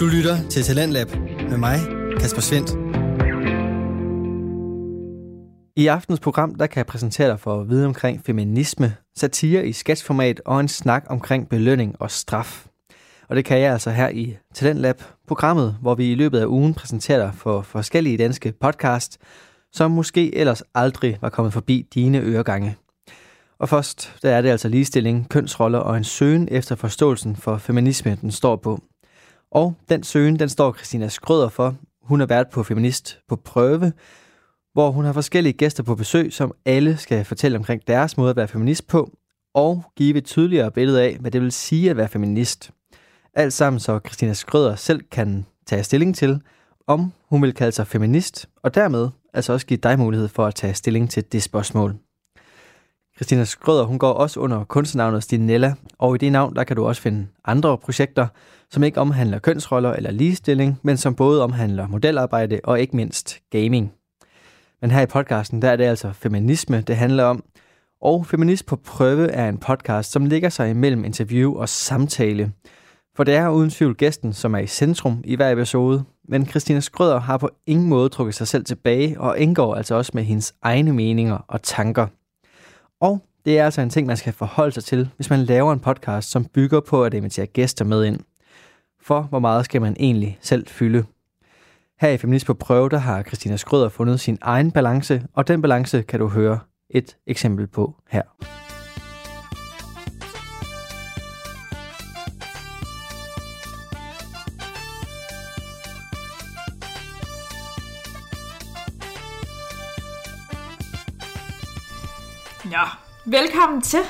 Du lytter til Talentlab med mig, Kasper Svendt. I aftens program, der kan jeg præsentere dig for at vide omkring feminisme, satire i sketchformat og en snak omkring belønning og straf. Og det kan jeg altså her i Talentlab, programmet, hvor vi i løbet af ugen præsenterer dig for forskellige danske podcast, som måske ellers aldrig var kommet forbi dine øregange. Og først, der er det altså ligestilling, kønsroller og en søgen efter forståelsen for feminisme, den står på. Og den søgen, den står Christina Skrøder for. Hun har været på Feminist på prøve, hvor hun har forskellige gæster på besøg, som alle skal fortælle omkring deres måde at være feminist på, og give et tydeligere billede af, hvad det vil sige at være feminist. Alt sammen så Christina Skrøder selv kan tage stilling til, om hun vil kalde sig feminist, og dermed altså også give dig mulighed for at tage stilling til det spørgsmål. Christina Skrøder, hun går også under kunstnernavnet Stinella, og i det navn, der kan du også finde andre projekter, som ikke omhandler kønsroller eller ligestilling, men som både omhandler modelarbejde og ikke mindst gaming. Men her i podcasten, der er det altså feminisme, det handler om. Og Feminist på prøve er en podcast, som ligger sig imellem interview og samtale. For det er uden tvivl gæsten, som er i centrum i hver episode, men Christina Skrøder har på ingen måde trukket sig selv tilbage og indgår altså også med hendes egne meninger og tanker. Og det er altså en ting, man skal forholde sig til, hvis man laver en podcast, som bygger på at invitere gæster med ind. For hvor meget skal man egentlig selv fylde? Her i Feminist på prøve, der har Christina Skrøder fundet sin egen balance, og den balance kan du høre et eksempel på her. Ja, velkommen til.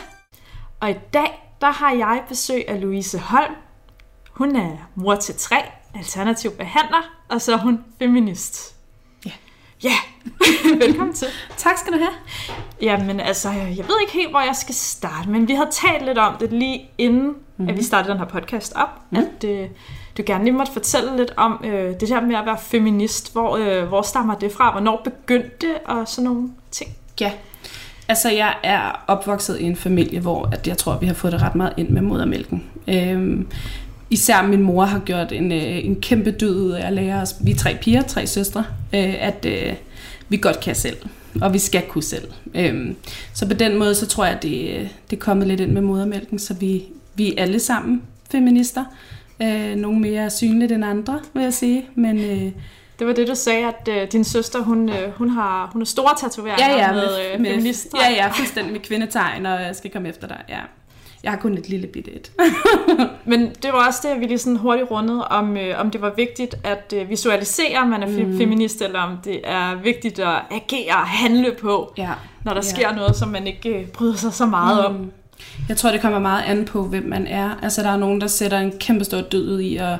Og i dag, der har jeg besøg af Louise Holm. Hun er mor til tre, alternativ behandler, og så er hun feminist. Ja. Ja, velkommen til. Tak skal du have. Jamen altså, jeg ved ikke helt, hvor jeg skal starte, men vi havde talt lidt om det lige inden, mm-hmm. at vi startede den her podcast op, mm. at øh, du gerne lige måtte fortælle lidt om øh, det der med at være feminist. Hvor, øh, hvor stammer det fra? Hvornår begyndte det? Og sådan nogle ting. Ja, altså jeg er opvokset i en familie, hvor at jeg tror, at vi har fået det ret meget ind med modermælken. Øhm, især min mor har gjort en, øh, en kæmpe dyd ud af at lære os, vi er tre piger, tre søstre, øh, at øh, vi godt kan selv, og vi skal kunne selv. Øhm, så på den måde, så tror jeg, at det, øh, det er kommet lidt ind med modermælken, så vi, vi er alle sammen feminister. Øh, nogle mere synligt end andre, vil jeg sige, men... Øh, det var det, du sagde, at øh, din søster, hun, øh, hun, har, hun har store tatoveringer ja, ja, med, med, øh, feminister. Ja, ja, fuldstændig med kvindetegn, og jeg skal komme efter dig, ja. Jeg har kun et lille bitte et. Men det var også det, vi lige sådan hurtigt rundede, om, øh, om det var vigtigt at øh, visualisere, man er mm. feminist, eller om det er vigtigt at agere og handle på, ja. når der sker ja. noget, som man ikke øh, bryder sig så meget mm. om. Jeg tror, det kommer meget an på, hvem man er. Altså, der er nogen, der sætter en kæmpe stor død ud i at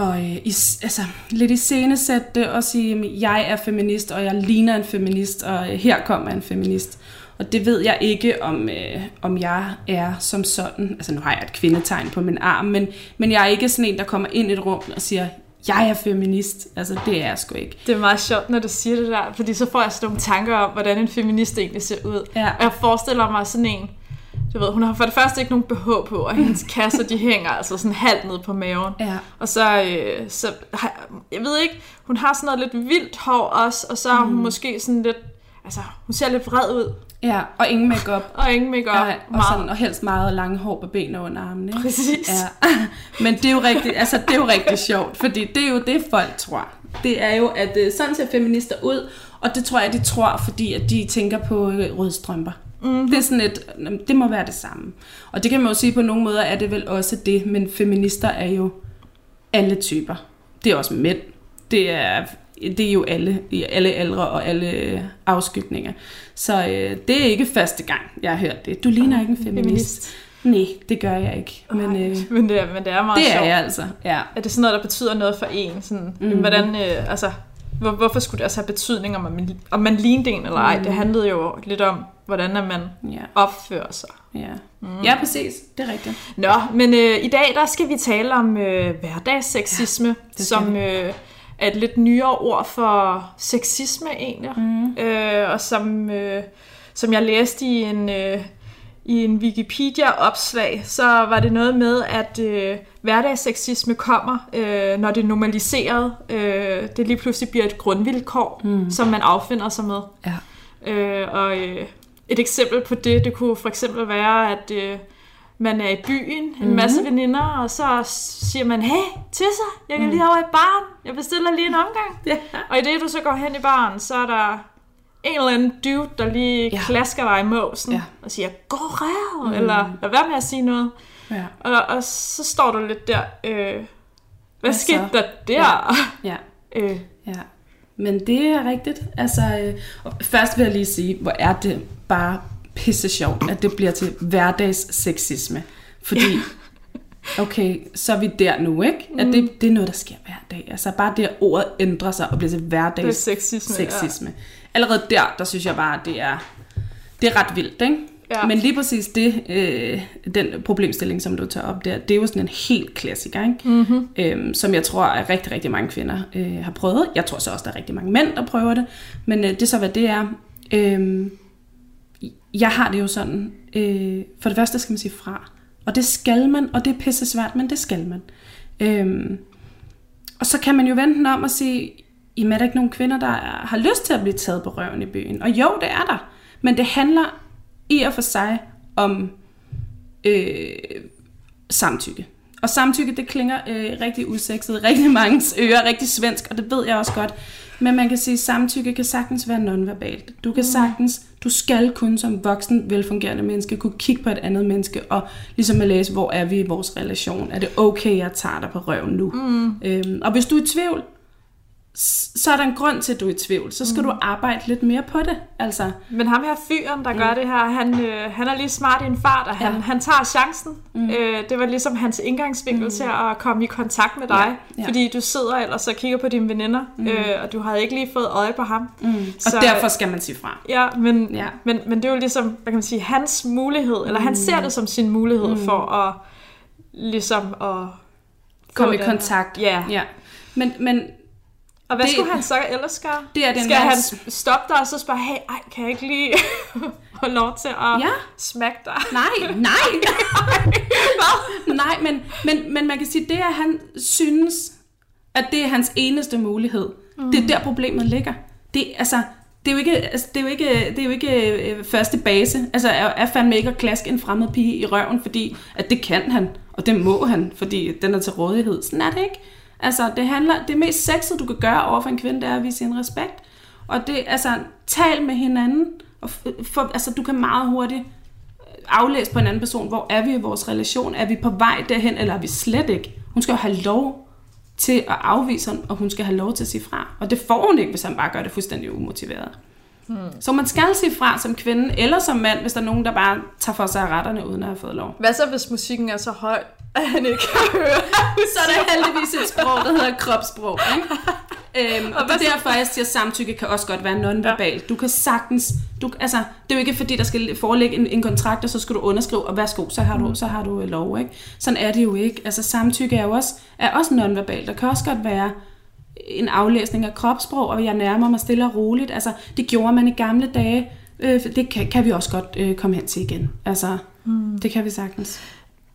og øh, i, altså, lidt i scenesætte og sige, at jeg er feminist, og jeg ligner en feminist, og øh, her kommer en feminist. Og det ved jeg ikke, om, øh, om jeg er som sådan. Altså nu har jeg et kvindetegn på min arm, men, men jeg er ikke sådan en, der kommer ind i et rum og siger, jeg er feminist. Altså, det er jeg sgu ikke. Det er meget sjovt, når du siger det der, fordi så får jeg sådan nogle tanker om, hvordan en feminist egentlig ser ud. Ja. Og jeg forestiller mig sådan en, du ved, hun har for det første ikke nogen BH på, og hendes kasser, de hænger altså sådan halvt ned på maven. Ja. Og så, øh, så, jeg ved ikke, hun har sådan noget lidt vildt hår også, og så er hun mm. måske sådan lidt, altså, hun ser lidt vred ud. Ja, og ingen makeup. Og ingen makeup. Ja, og, sådan, og helst meget lange hår på benene og under armene. Ikke? Præcis. Ja. Men det er jo rigtig, altså, det er jo rigtig sjovt, fordi det er jo det, folk tror. Det er jo, at øh, sådan ser feminister ud, og det tror jeg, de tror, fordi at de tænker på øh, røde strømper. Mm-hmm. Det er sådan et, det må være det samme. Og det kan man jo sige, på nogle måder er det vel også det, men feminister er jo alle typer. Det er også mænd. Det er, det er jo alle, alle aldre og alle afskygninger. Så øh, det er ikke første gang, jeg har hørt det. Du ligner ikke en feminist. feminist. Nej, det gør jeg ikke. Men, øh, men, det, er, men det er meget Det sjovt. er jeg altså, ja. Er det sådan noget, der betyder noget for en? Sådan, mm. Hvordan, øh, altså, hvor, hvorfor skulle det også have betydning, om man, om man lignede en eller ej? Mm. Det handlede jo lidt om, hvordan man ja. opfører sig. Ja. Mm. ja, præcis. Det er rigtigt. Nå, men øh, i dag der skal vi tale om øh, hverdagssexisme, ja, som øh, er et lidt nyere ord for sexisme egentlig. Mm. Øh, og som, øh, som jeg læste i en... Øh, i en Wikipedia-opslag, så var det noget med, at øh, hverdagsseksisme kommer, øh, når det er normaliseret. Øh, det lige pludselig bliver et grundvilkår, mm. som man affinder sig med. Ja. Øh, og øh, et eksempel på det, det kunne for eksempel være, at øh, man er i byen, en Mhm. masse veninder, og så siger man, hey, Tissa, jeg kan lige over i baren, jeg bestiller lige en omgang. Ja. Og i det, du så går hen i baren, så er der en eller anden dude, der lige Ja. ja. klasker dig i måsen, Ja. ja. og siger, gå rev, mm. eller lad være med at sige noget. Ja. Og, og så står du lidt der, øh, hvad Hvad skete der der? Ja. Øh, Ja, men det er rigtigt. Altså, øh, først vil jeg lige sige, hvor er det bare pisse sjovt, at det bliver til hverdagsseksisme. Fordi, okay, så er vi der nu, ikke? At det, det er noget, der sker hver dag. Altså bare det, at ordet ændrer sig og bliver til det er hverdags sexisme. sexisme. Allerede der, der synes jeg bare, at det er, det er ret vildt, ikke? Ja. Men lige præcis det, øh, den problemstilling, som du tager op der, det er jo sådan en helt klassiker, ikke? Mm-hmm. Øhm, som jeg tror, at rigtig, rigtig mange kvinder øh, har prøvet. Jeg tror så også, der er rigtig mange mænd, der prøver det. Men øh, det er så, hvad det er. Øhm, jeg har det jo sådan, øh, for det første skal man sige fra. Og det skal man, og det er pisse svært, men det skal man. Øhm, og så kan man jo vente om og sige, jamen er der ikke nogen kvinder, der er, har lyst til at blive taget på røven i byen? Og jo, det er der. Men det handler i og for sig om øh, samtykke. Og samtykke, det klinger øh, rigtig usekset, rigtig mange ører, rigtig svensk, og det ved jeg også godt. Men man kan sige, at samtykke kan sagtens være nonverbalt. Du kan sagtens, du skal kun som voksen, velfungerende menneske kunne kigge på et andet menneske og ligesom at læse, hvor er vi i vores relation? Er det okay, jeg tager dig på røven nu? Mm. Øhm, og hvis du er i tvivl, så er der en grund til, at du er i tvivl. Så skal mm. du arbejde lidt mere på det. Altså, Men ham her fyren, der gør det her, han, øh, han er lige smart i en fart, og han, Ja. han tager chancen. Mm. Øh, det var ligesom hans indgangsvinkel mm. til at komme i kontakt med dig. Ja, Ja. Fordi du sidder ellers og kigger på dine veninder, mm. øh, og du havde ikke lige fået øje på ham. mm. Og derfor skal man sige fra. Ja, men, Ja. Men, men det er jo ligesom, hvad kan man sige, hans mulighed, mm. eller han ser det som sin mulighed mm. for at ligesom at få Kom i kontakt. Ja. ja. Men, men Og hvad Det- skulle han så ellers gøre? Det er den Skal han mands- stoppe dig og så spørge, hey, ej, kan jeg ikke lige få lov til at Ja. smække dig? Nej, nej. nej, men, men, men man kan sige, det at han synes, at det er hans eneste mulighed. Mm. Det er der problemet ligger. Det, altså, det er jo ikke, altså, det er jo ikke, det er jo ikke øh, første base. Altså, er, er fandme ikke at klaske en fremmed pige i røven, fordi at det kan han, og det må han, fordi den er til rådighed. Sådan er det ikke. Altså, det handler, det mest sexede, du kan gøre over for en kvinde, det er at vise en respekt. Og det, altså, tal med hinanden. Og for, altså, du kan meget hurtigt aflæse på en anden person, hvor er vi i vores relation? Er vi på vej derhen, eller er vi slet ikke? Hun skal jo have lov til at afvise ham, og hun skal have lov til at sige fra. Og det får hun ikke, hvis han bare gør det fuldstændig umotiveret. Hmm. Så man skal sige fra som kvinde, eller som mand, hvis der er nogen, der bare tager for sig af retterne, uden at have fået lov. Hvad så, hvis musikken er så høj, at han ikke kan høre? Så er der heldigvis et sprog, der hedder kropssprog. Ikke? Øhm, og, og det er derfor, jeg siger, at samtykke kan også godt være nonverbalt. Du kan sagtens... Du, altså, det er jo ikke fordi, der skal foreligge en, en kontrakt, og så skal du underskrive, og værsgo, så har du, så har du øh, lov. Ikke? Sådan er det jo ikke. Altså, samtykke er jo også, er også nonverbalt. Der kan også godt være en aflæsning af kropssprog, og jeg nærmer mig stille og roligt. Altså, det gjorde man i gamle dage. Øh, det kan, kan vi også godt øh, komme hen til igen. Altså, mm. det kan vi sagtens.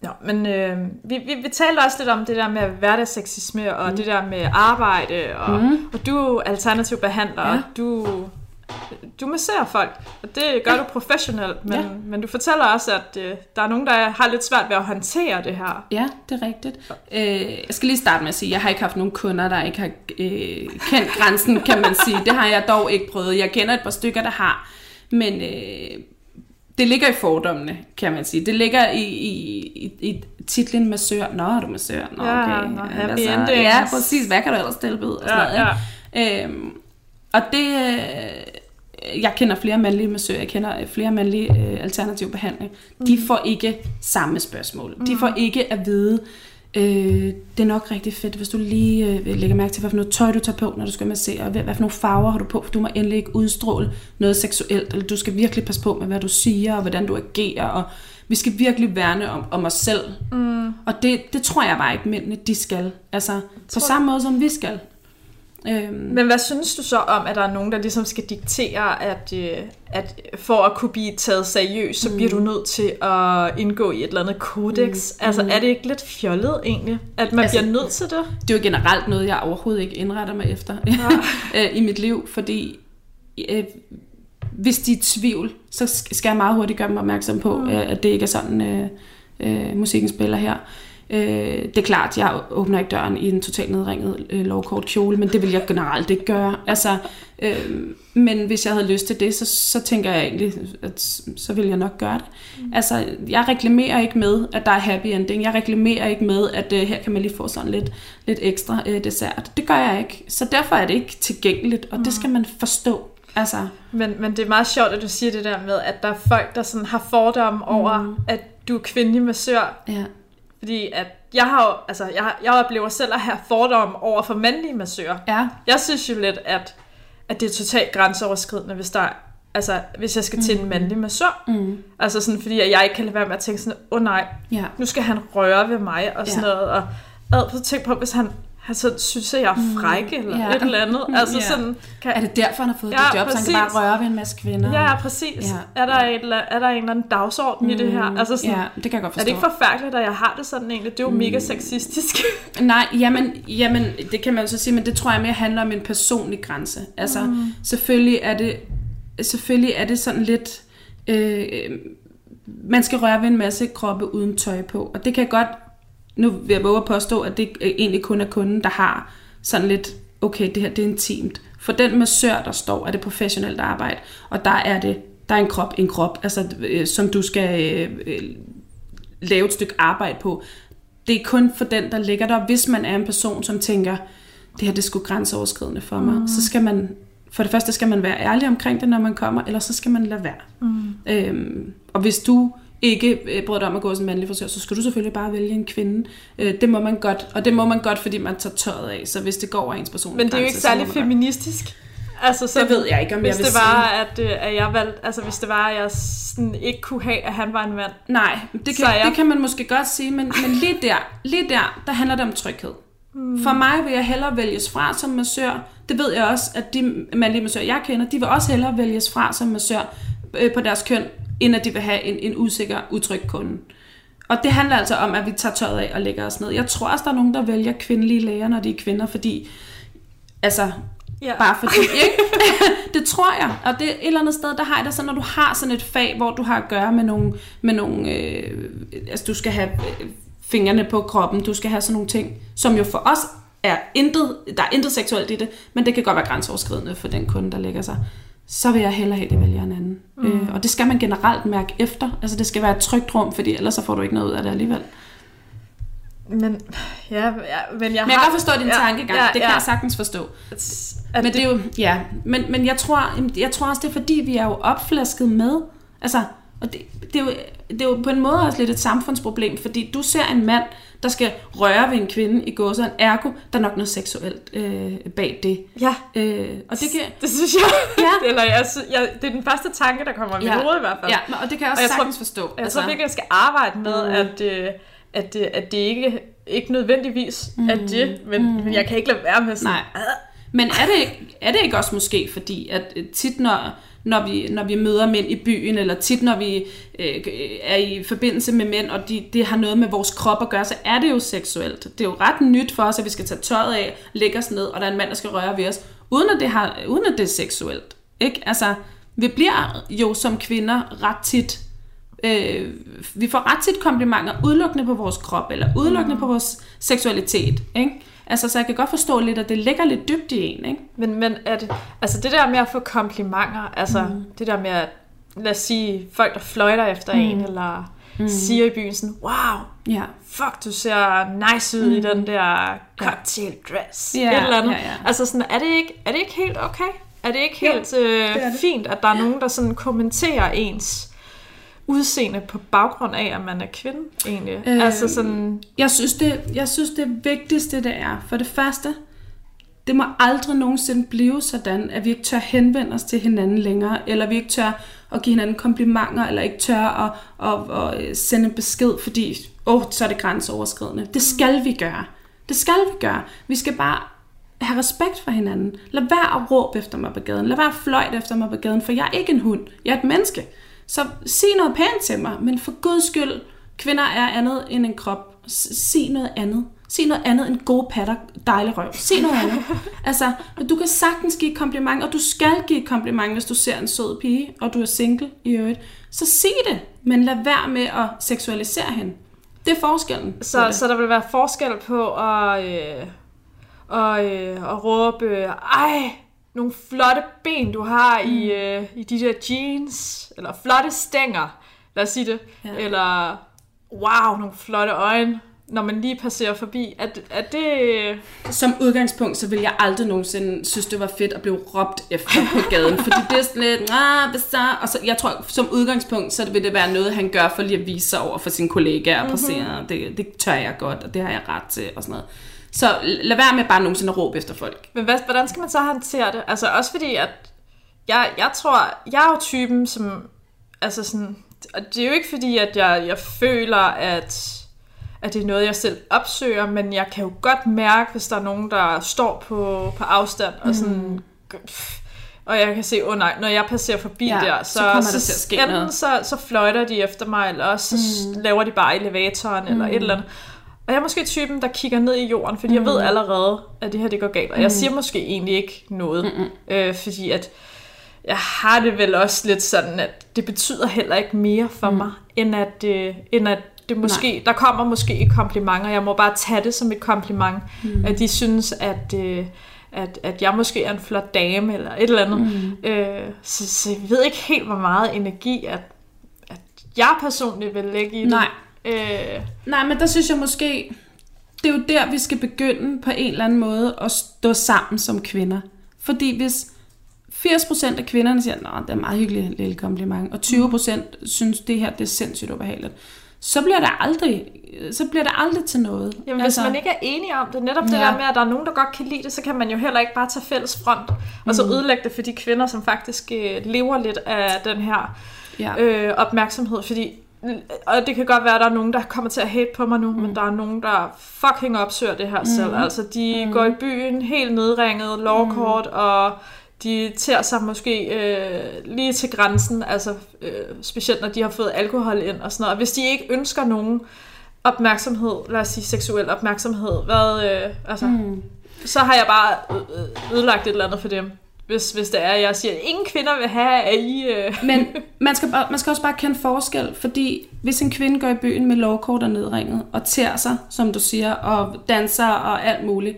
Nå, men øh, vi, vi, vi talte også lidt om det der med hverdagsseksisme, og mm. det der med arbejde, og, mm. og du er alternativ behandler, Ja. og du, du masserer folk, og det gør ja. du professionelt, men, Ja. ja. men du fortæller også, at øh, der er nogen, der har lidt svært ved at håndtere det her. Ja, det er rigtigt. Øh, jeg skal lige starte med at sige, at jeg har ikke haft nogen kunder, der ikke har øh, kendt grænsen, kan man sige. Det har jeg dog ikke prøvet. Jeg kender et par stykker, der har. Men øh, det ligger i fordommene, kan man sige. Det ligger i, i, i, i titlen massør. Nå, er du massør? Nå, Ja, okay. nå, Jamen, happy endings. Ja, præcis. Hvad kan du ellers ud? Og sådan Ja, noget, ikke? Øhm, og det... Jeg kender flere mandlige massører, jeg kender øh, flere mandlige øh, alternative behandling. De får ikke samme spørgsmål. De får ikke at vide, øh, det er nok rigtig fedt, hvis du lige øh, lægger mærke til, hvad for noget tøj du tager på, når du skal massere, og hvad, hvad for nogle farver har du på, for du må endelig ikke udstråle noget seksuelt, eller du skal virkelig passe på med, hvad du siger, og hvordan du agerer, og vi skal virkelig værne om, om os selv. Mm. Og det, det tror jeg bare ikke, mændene de skal. Altså, på samme måde som vi skal. Øhm, Men hvad synes du så om, at der er nogen, der ligesom skal diktere, at, øh, at for at kunne blive taget seriøst, så bliver du nødt til at indgå i et eller andet kodex? Mm. Altså, er det ikke lidt fjollet egentlig, at man Altså, bliver nødt til det? det er jo generelt noget, jeg overhovedet ikke indretter mig efter øh, i mit liv, fordi øh, hvis de er i tvivl, så sk- skal jeg meget hurtigt gøre dem opmærksom på, mm. øh, at det ikke er sådan, øh, øh, musikken spiller her. Øh, det er klart, jeg åbner ikke døren i en totalt nedringet øh, lovkort kjole, men det vil jeg generelt ikke gøre. Altså, øh, men hvis jeg havde lyst til det, så, så tænker jeg egentlig, at så vil jeg nok gøre det. Mm. Altså, jeg reklamerer ikke med, at der er happy ending. Jeg reklamerer ikke med, at øh, her kan man lige få sådan lidt, lidt ekstra øh, dessert. Det gør jeg ikke. Så derfor er det ikke tilgængeligt, og det skal man forstå. Altså, Men, men det er meget sjovt, at du siger det der med, at der er folk, der sådan har fordomme over, mm. at du er kvindelig massør. ja. Fordi at jeg har jo, altså, jeg, jeg oplever selv at have fordomme over for mandlige massører. Ja, Jeg synes jo lidt, at, at det er totalt grænseoverskridende, hvis der Altså, hvis jeg skal til en mandlig massør. mm. Altså sådan, fordi jeg ikke kan lade være med at tænke sådan, åh oh, nej, ja. nu skal han røre ved mig, og sådan Ja. noget. Og ad på tænk på, hvis han, sådan synes, at jeg er fræk, eller Ja. et eller andet. Altså Ja. sådan, kan, Er det derfor, han har fået Ja, det job, så han kan præcis. bare røre ved en masse kvinder? Ja, ja, præcis. Ja. Er, der et, eller- er der en eller anden dagsorden mm, i det her? Altså sådan, ja, det kan jeg godt er forstå. det ikke forfærdeligt, at jeg har det sådan egentlig? Det er jo mm. mega sexistisk. Nej, jamen, jamen, det kan man jo så sige, men det tror jeg mere handler om en personlig grænse. Altså, mm. selvfølgelig er det selvfølgelig er det sådan lidt... Øh, man skal røre ved en masse kroppe uden tøj på, og det kan godt... Nu vil jeg våge at påstå, at det øh, egentlig kun er kunden, der har sådan lidt, okay, det her det er intimt. For den massør, der står, er det professionelt arbejde, og der er det, der er en krop, en krop, altså, øh, som du skal øh, øh, lave et stykke arbejde på. Det er kun for den, der ligger der. Hvis man er en person, som tænker, det her det er sgu grænseoverskridende for mig, mm. så skal man, for det første skal man være ærlig omkring det, når man kommer, eller så skal man lade være. Mm. Øhm, og hvis du ikke øh, bryder dig om at gå hos en mandlig frisør, så skal du selvfølgelig bare vælge en kvinde. Øh, det må man godt, og det må man godt, fordi man tager tøjet af, så hvis det går over ens personlige Men det er jo ikke særlig feministisk. Altså, så Det ved jeg ikke, om hvis jeg vil det var, at, øh, at jeg valgte, altså hvis det var, at jeg sådan ikke kunne have, at han var en mand. Nej, det kan, jeg- det kan man måske godt sige, men, men lige der, lige der, der handler det om tryghed. Mm. For mig vil jeg hellere vælges fra som massør. Det ved jeg også, at de mandlige massører, jeg kender, de vil også hellere vælges fra som massør øh, på deres køn, end at de vil have en, en usikker, utryg kunde. Og det handler altså om, at vi tager tøjet af og lægger os ned. Jeg tror også, der er nogen, der vælger kvindelige læger, når de er kvinder, fordi altså, Ja. Bare fordi, ikke? det tror jeg. Og det er et eller andet sted, der har jeg det sådan, når du har sådan et fag, hvor du har at gøre med nogle, med nogle øh, altså du skal have øh, fingrene på kroppen, du skal have sådan nogle ting, som jo for os er intet, der er intet seksuelt i det, men det kan godt være grænseoverskridende for den kunde, der lægger sig. Så vil jeg hellere have, at de vælger en anden. Mm. Øh, og det skal man generelt mærke efter. Altså det skal være et trygt rum, fordi ellers så får du ikke noget ud af det alligevel. Men, ja, ja, men jeg Men jeg har... kan godt forstå din tankegang. det kan jeg sagtens forstå. At Men det er jo, ja, men, men jeg, tror, jeg tror også, det er fordi, vi er jo opflasket med, altså, og det, det, er jo, det er jo på en måde også lidt et samfundsproblem, fordi du ser en mand, der skal røre ved en kvinde i gåseren, ergo, der er nok noget seksuelt øh, bag det. Ja, Øh, og det kan, det synes jeg. Ja. Eller jeg, jeg, det er den første tanke, der kommer i mit Ja. hoved i hvert fald. ja, og det kan jeg også Og jeg tror- sagtens forstå. Jeg altså, tror virkelig, jeg skal arbejde med, mm. at, øh, at, øh, at det ikke, ikke nødvendigvis mm. er det, men, mm. men jeg kan ikke lade være med sådan, Nej. Men er det, ikke- er det ikke også måske fordi, at tit når, når, vi, når vi møder mænd i byen, eller tit når vi øh, er i forbindelse med mænd, og de, det har noget med vores krop at gøre, så er det jo seksuelt. Det er jo ret nyt for os, at vi skal tage tøjet af, lægge os ned, og der er en mand, der skal røre ved os, uden at det, har, uden at det er seksuelt. Ikke? Altså, vi bliver jo som kvinder ret tit øh, vi får ret tit komplimenter udelukkende på vores krop, eller udelukkende mm. på vores seksualitet. Ikke? Altså, så jeg kan godt forstå lidt, at det ligger lidt dybt i en. Ikke? Men, men det, altså det der med at få komplimenter, altså mm. det der med at, lad os sige, folk der fløjter efter mm. en, eller mm. siger i byen sådan, wow, Ja. fuck, du ser nice ud mm. i den der cocktail dress, Ja, et eller andet. ja, ja. Altså sådan, er det, ikke, er det ikke helt okay? Er det ikke Jo, helt øh, er det. fint, at der er nogen, der sådan kommenterer ens udseende på baggrund af, at man er kvinde, egentlig? Øhm, altså sådan, Jeg synes, det, jeg synes, det vigtigste det er, for det første, det må aldrig nogensinde blive sådan, at vi ikke tør henvende os til hinanden længere, eller vi ikke tør at give hinanden komplimenter, eller ikke tør at, at, at, at sende en besked, fordi, åh, oh, så er det grænseoverskridende. Det skal vi gøre. Det skal vi gøre. Vi skal bare have respekt for hinanden. Lad være at råbe efter mig på gaden. Lad være at fløjte efter mig på gaden, for jeg er ikke en hund. Jeg er et menneske. Så sig noget pænt til mig, men for guds skyld, kvinder er andet end en krop. Sig noget andet. Sig noget andet end gode patter, dejlig røv. Sig noget andet. Altså, du kan sagtens give kompliment, og du skal give kompliment, hvis du ser en sød pige, og du er single i øvrigt. Så sig det, men lad være med at seksualisere hende. Det er forskellen. Så, det. så der vil være forskel på at, øh, og, øh, at råbe, ej, nogle flotte ben, du har mm. i, øh, i de der jeans, eller flotte stænger, lad os sige det, Ja. eller wow, nogle flotte øjne, når man lige passerer forbi. Er, er det... Som udgangspunkt, så vil jeg aldrig nogensinde synes, det var fedt at blive råbt efter på gaden. fordi det er sådan lidt, ah, bizarre. Og så, jeg tror, som udgangspunkt, så vil det være noget, han gør for lige at vise sig over for sine kollegaer og passere. Det, det tør jeg godt, og det har jeg ret til, og sådan noget. Så lad være med bare nogensinde at råbe efter folk. Men hvad, hvordan skal man så håndtere det? Altså også fordi, at jeg, jeg tror, jeg er jo typen, som... Altså sådan... Og det er jo ikke fordi, at jeg, jeg føler, at, at det er noget, jeg selv opsøger, men jeg kan jo godt mærke, hvis der er nogen, der står på, på afstand og sådan... pff, Og jeg kan se, åh oh nej, når jeg passerer forbi Ja, der, så så, kommer så, ske enten noget. så, så fløjter de efter mig, eller også så mm. laver de bare elevatoren, mm. eller et eller andet. Og jeg er måske typen, der kigger ned i jorden, fordi mm. jeg ved allerede, at det her det går galt. Og jeg siger måske egentlig ikke noget, mm. øh, fordi at jeg har det vel også lidt sådan, at det betyder heller ikke mere for mm. mig, end at, øh, end at det måske, Nej. der kommer måske et kompliment, og jeg må bare tage det som et kompliment, mm. at de synes, at, øh, at, at jeg måske er en flot dame, eller et eller andet. Mm. Øh, så, så jeg ved ikke helt, hvor meget energi, at, at jeg personligt vil lægge i det. Nej. Øh, Nej, men der synes jeg måske, det er jo der, vi skal begynde på en eller anden måde at stå sammen som kvinder. Fordi hvis 80% af kvinderne siger, at det er meget hyggeligt lille kompliment, og 20% synes, det her det er sindssygt ubehageligt, så bliver det aldrig, så bliver det aldrig til noget. Jamen, altså, hvis man ikke er enige om det, netop det Ja. der med, at der er nogen, der godt kan lide det, så kan man jo heller ikke bare tage fælles front, og så ødelægge det for de kvinder, som faktisk øh, lever lidt af den her ja. øh, opmærksomhed, fordi og det kan godt være, at der er nogen, der kommer til at hate på mig nu, mm. men der er nogen, der fucking opsøger det her mm. selv. Altså, de mm. går i byen helt nedringet, lovkort, mm. og de tager sig måske øh, lige til grænsen, altså øh, specielt når de har fået alkohol ind og sådan noget. Og hvis de ikke ønsker nogen opmærksomhed, lad os sige seksuel opmærksomhed, hvad, øh, altså, mm. så har jeg bare ødelagt et eller andet for dem. Hvis, hvis det er, jeg siger, at ingen kvinder vil have, at I... Øh... Men man skal, bare, man skal også bare kende forskel, fordi hvis en kvinde går i byen med lovkort og nedringet, og tærer sig, som du siger, og danser og alt muligt,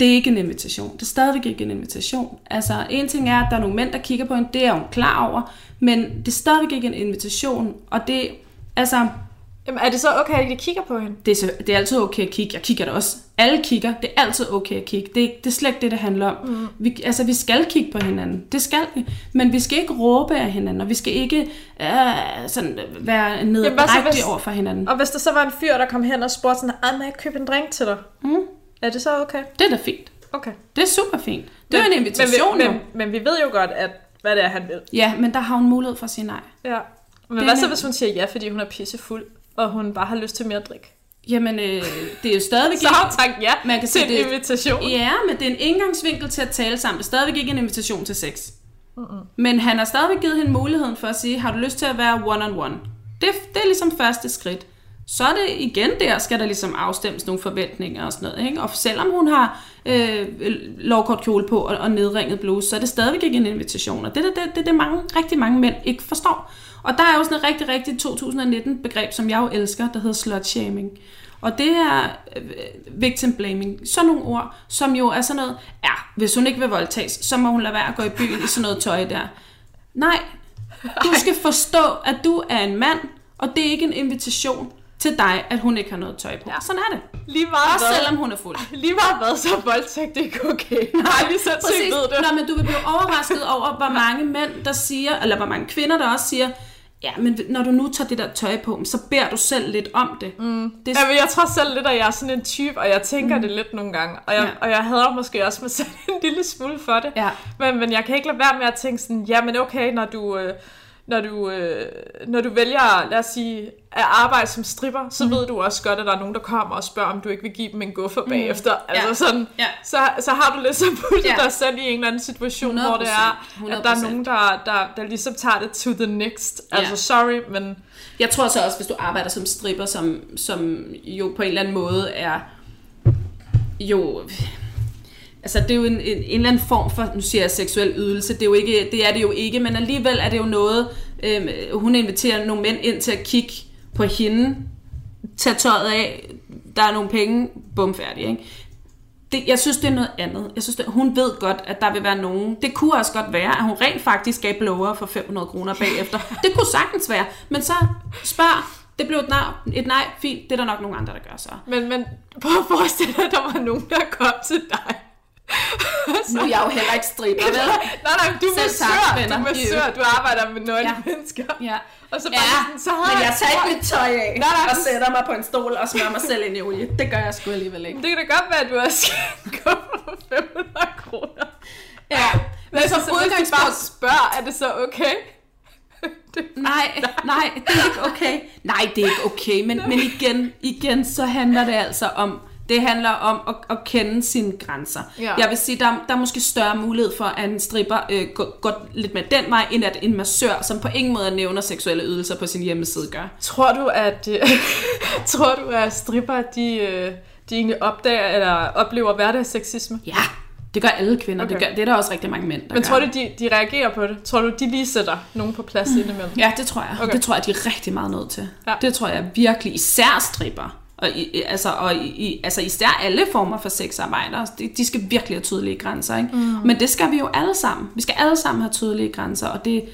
det er ikke en invitation. Det er stadigvæk ikke en invitation. Altså, en ting er, at der er nogle mænd, der kigger på hende, det er hun klar over, men det er stadigvæk ikke en invitation, og det, altså, Jamen, er det så okay, at de kigger på hende? det er, så, det er altid okay at kigge. Jeg kigger det også. Alle kigger. Det er altid okay at kigge. Det, er- det er slet ikke det, det handler om. Mm. Vi, altså, vi skal kigge på hinanden. Det skal vi. Men vi skal ikke råbe af hinanden, og vi skal ikke øh, sådan, være nedrægtige over for hinanden. Og hvis der så var en fyr, der kom hen og spurgte sådan, må jeg købe en drink til dig? Mm. Er det så okay? Det er da fint. Okay. Det er super fint. Det er en invitation, men, jo. men, men, vi ved jo godt, at hvad det er, han vil. Ja, men der har hun mulighed for at sige nej. Ja. Men hvad så, hvis hun siger ja, fordi hun er pissefuld, og hun bare har lyst til mere drik? Jamen, øh, det er jo stadigvæk Så sagt ja Man kan til sige, en det- invitation. Ja, men det er en indgangsvinkel til at tale sammen. Det er stadigvæk ikke en invitation til sex. Mm-mm. Men han har stadigvæk givet hende muligheden for at sige, har du lyst til at være one-on-one? Det, det er ligesom første skridt. Så er det igen der, skal der ligesom afstemmes nogle forventninger og sådan noget. Ikke? Og selvom hun har øh, lovkort kjole på og, og nedringet bluse, så er det stadigvæk ikke en invitation. Og det er det, det, det, det mange, rigtig mange mænd ikke forstår. Og der er jo sådan et rigtig, rigtig 2019 begreb, som jeg jo elsker, der hedder slut shaming. Og det er øh, victim blaming. Sådan nogle ord, som jo er sådan noget, ja, hvis hun ikke vil voldtages, så må hun lade være at gå i byen i sådan noget tøj der. Nej, du skal forstå, at du er en mand, og det er ikke en invitation til dig, at hun ikke har noget tøj på. Ja. Sådan er det. Lige meget Også hvad, selvom hun er fuld. lige meget hvad, så er voldtægt ikke okay. Nej, vi sindssygt Præcis. ved det. Nå, men du vil blive overrasket over, hvor mange mænd, der siger, eller hvor mange kvinder, der også siger, ja, men når du nu tager det der tøj på, så beder du selv lidt om det. Mm. det Ja, men jeg tror selv lidt, at jeg er sådan en type, og jeg tænker mm. det lidt nogle gange. Og jeg, ja. og jeg hader måske også mig selv en lille smule for det. Ja. Men, men jeg kan ikke lade være med at tænke sådan, ja, men okay, når du, øh, når du, øh, når du vælger, lad os sige, at arbejde som stripper, så mm. ved du også godt, at der er nogen, der kommer og spørger, om du ikke vil give dem en guffer mm. bagefter. Altså Ja. sådan, Ja. så, så har du ligesom puttet Ja. ja. dig selv i en eller anden situation, hvor det er, 100%. at der er nogen, der, der, der ligesom tager det to the next. Ja. Altså, sorry, men... Jeg tror så også, hvis du arbejder som stripper, som, som jo på en eller anden måde er jo... Altså, det er jo en, en, en eller anden form for, nu siger jeg seksuel ydelse, det er, jo ikke, det er det jo ikke, men alligevel er det jo noget, øhm, hun inviterer nogle mænd ind til at kigge på hende, tage tøjet af, der er nogle penge, bum færdig, ikke? Det, jeg synes, det er noget andet. Jeg synes, det, hun ved godt, at der vil være nogen. Det kunne også godt være, at hun rent faktisk gav blower for 500 kroner bagefter. Det kunne sagtens være. Men så spørg, det blev et nej, et nej, fint, det er der nok nogle andre, der gør så. Men, men prøv at forestille dig, at der var nogen, der kom til dig. Nu er jeg jo heller ikke stripper, vel? nej, nej, du er massør, du er massør, du arbejder med nøgne Ja. ja. mennesker. Ja. Og så bare sådan, så havde men jeg tager ikke mit tøj af Nej, nej. og sætter mig på en stol og smører mig selv ind i olie. Det gør jeg sgu alligevel ikke. Det kan da godt være, at du har skændt for 500 kroner. Ja, men som så, så hvis de bare udgangspunkt... spørger, er det så okay? det, Nej, nej, det er ikke okay. Nej, det er ikke okay, men, men igen, igen, så handler det altså om, det handler om at, at kende sine grænser. Ja. Jeg vil sige, der, der er måske større mulighed for, at en stripper øh, går, går lidt med den vej, end at en massør, som på ingen måde nævner seksuelle ydelser på sin hjemmeside, gør. tror du, at øh, tror du, at stripper, de, øh, de egentlig opdager eller oplever hverdagsseksisme? Ja, det gør alle kvinder. Okay. Det, gør, det er der også rigtig mange mænd, der Men tror du, de, de reagerer på det? Tror du, de lige sætter nogen på plads mm. indimellem? Ja, det tror jeg. Okay. Det tror jeg, de er rigtig meget nødt til. Ja. Det tror jeg virkelig. Især stripper. Og, i, altså, og i, altså især alle former for sexarbejdere. De, de skal virkelig have tydelige grænser. Ikke? Mm. Men det skal vi jo alle sammen. Vi skal alle sammen have tydelige grænser. Og det,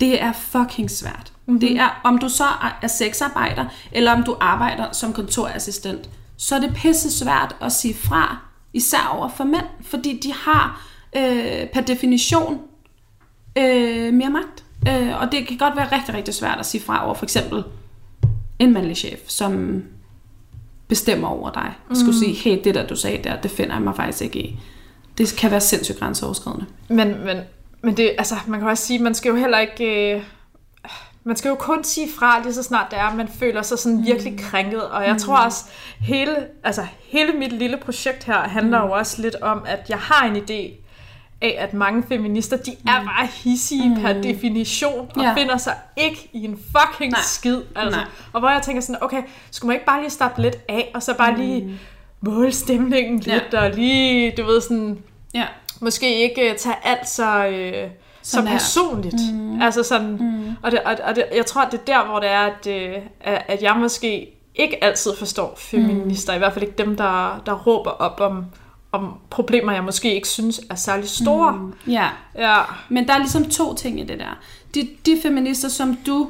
det er fucking svært. Mm-hmm. Det er, om du så er- er sexarbejder, eller om du arbejder som kontorassistent, så er det pisse svært at sige fra, især over for mænd, fordi de har øh, per definition øh, mere magt. Øh, og det kan godt være rigtig, rigtig svært at sige fra over for eksempel en mandlig chef, som bestemmer over dig. Mm. Skulle sige, hey, det der du sagde der, det finder jeg mig faktisk ikke i. Det kan være sindssygt grænseoverskridende. Men, men, men det, altså, man kan også sige, man skal jo heller ikke... Øh, man skal jo kun sige fra, lige så snart det er, at man føler sig sådan virkelig krænket. Og jeg mm. tror også, hele, altså, hele mit lille projekt her handler mm. jo også lidt om, at jeg har en idé af, at mange feminister, de er bare hissige mm. per definition, og Ja. ja. finder sig ikke i en fucking Nej. Skid. Altså. Nej. Og hvor jeg tænker sådan, okay, skulle man ikke bare lige stoppe lidt af, og så bare mm. lige måle stemningen Ja. lidt, og lige, du ved sådan, Ja. måske ikke øh, tage alt så, øh, så personligt. Mm. Altså sådan, mm. og, det, og, og det, jeg tror, det er der, hvor det er, at, øh, at at jeg måske ikke altid forstår feminister, mm. i hvert fald ikke dem, der, der råber op om, om problemer, jeg måske ikke synes er særlig store. Mm. Ja. Ja. Men der er ligesom to ting i det der. De, de feminister, som du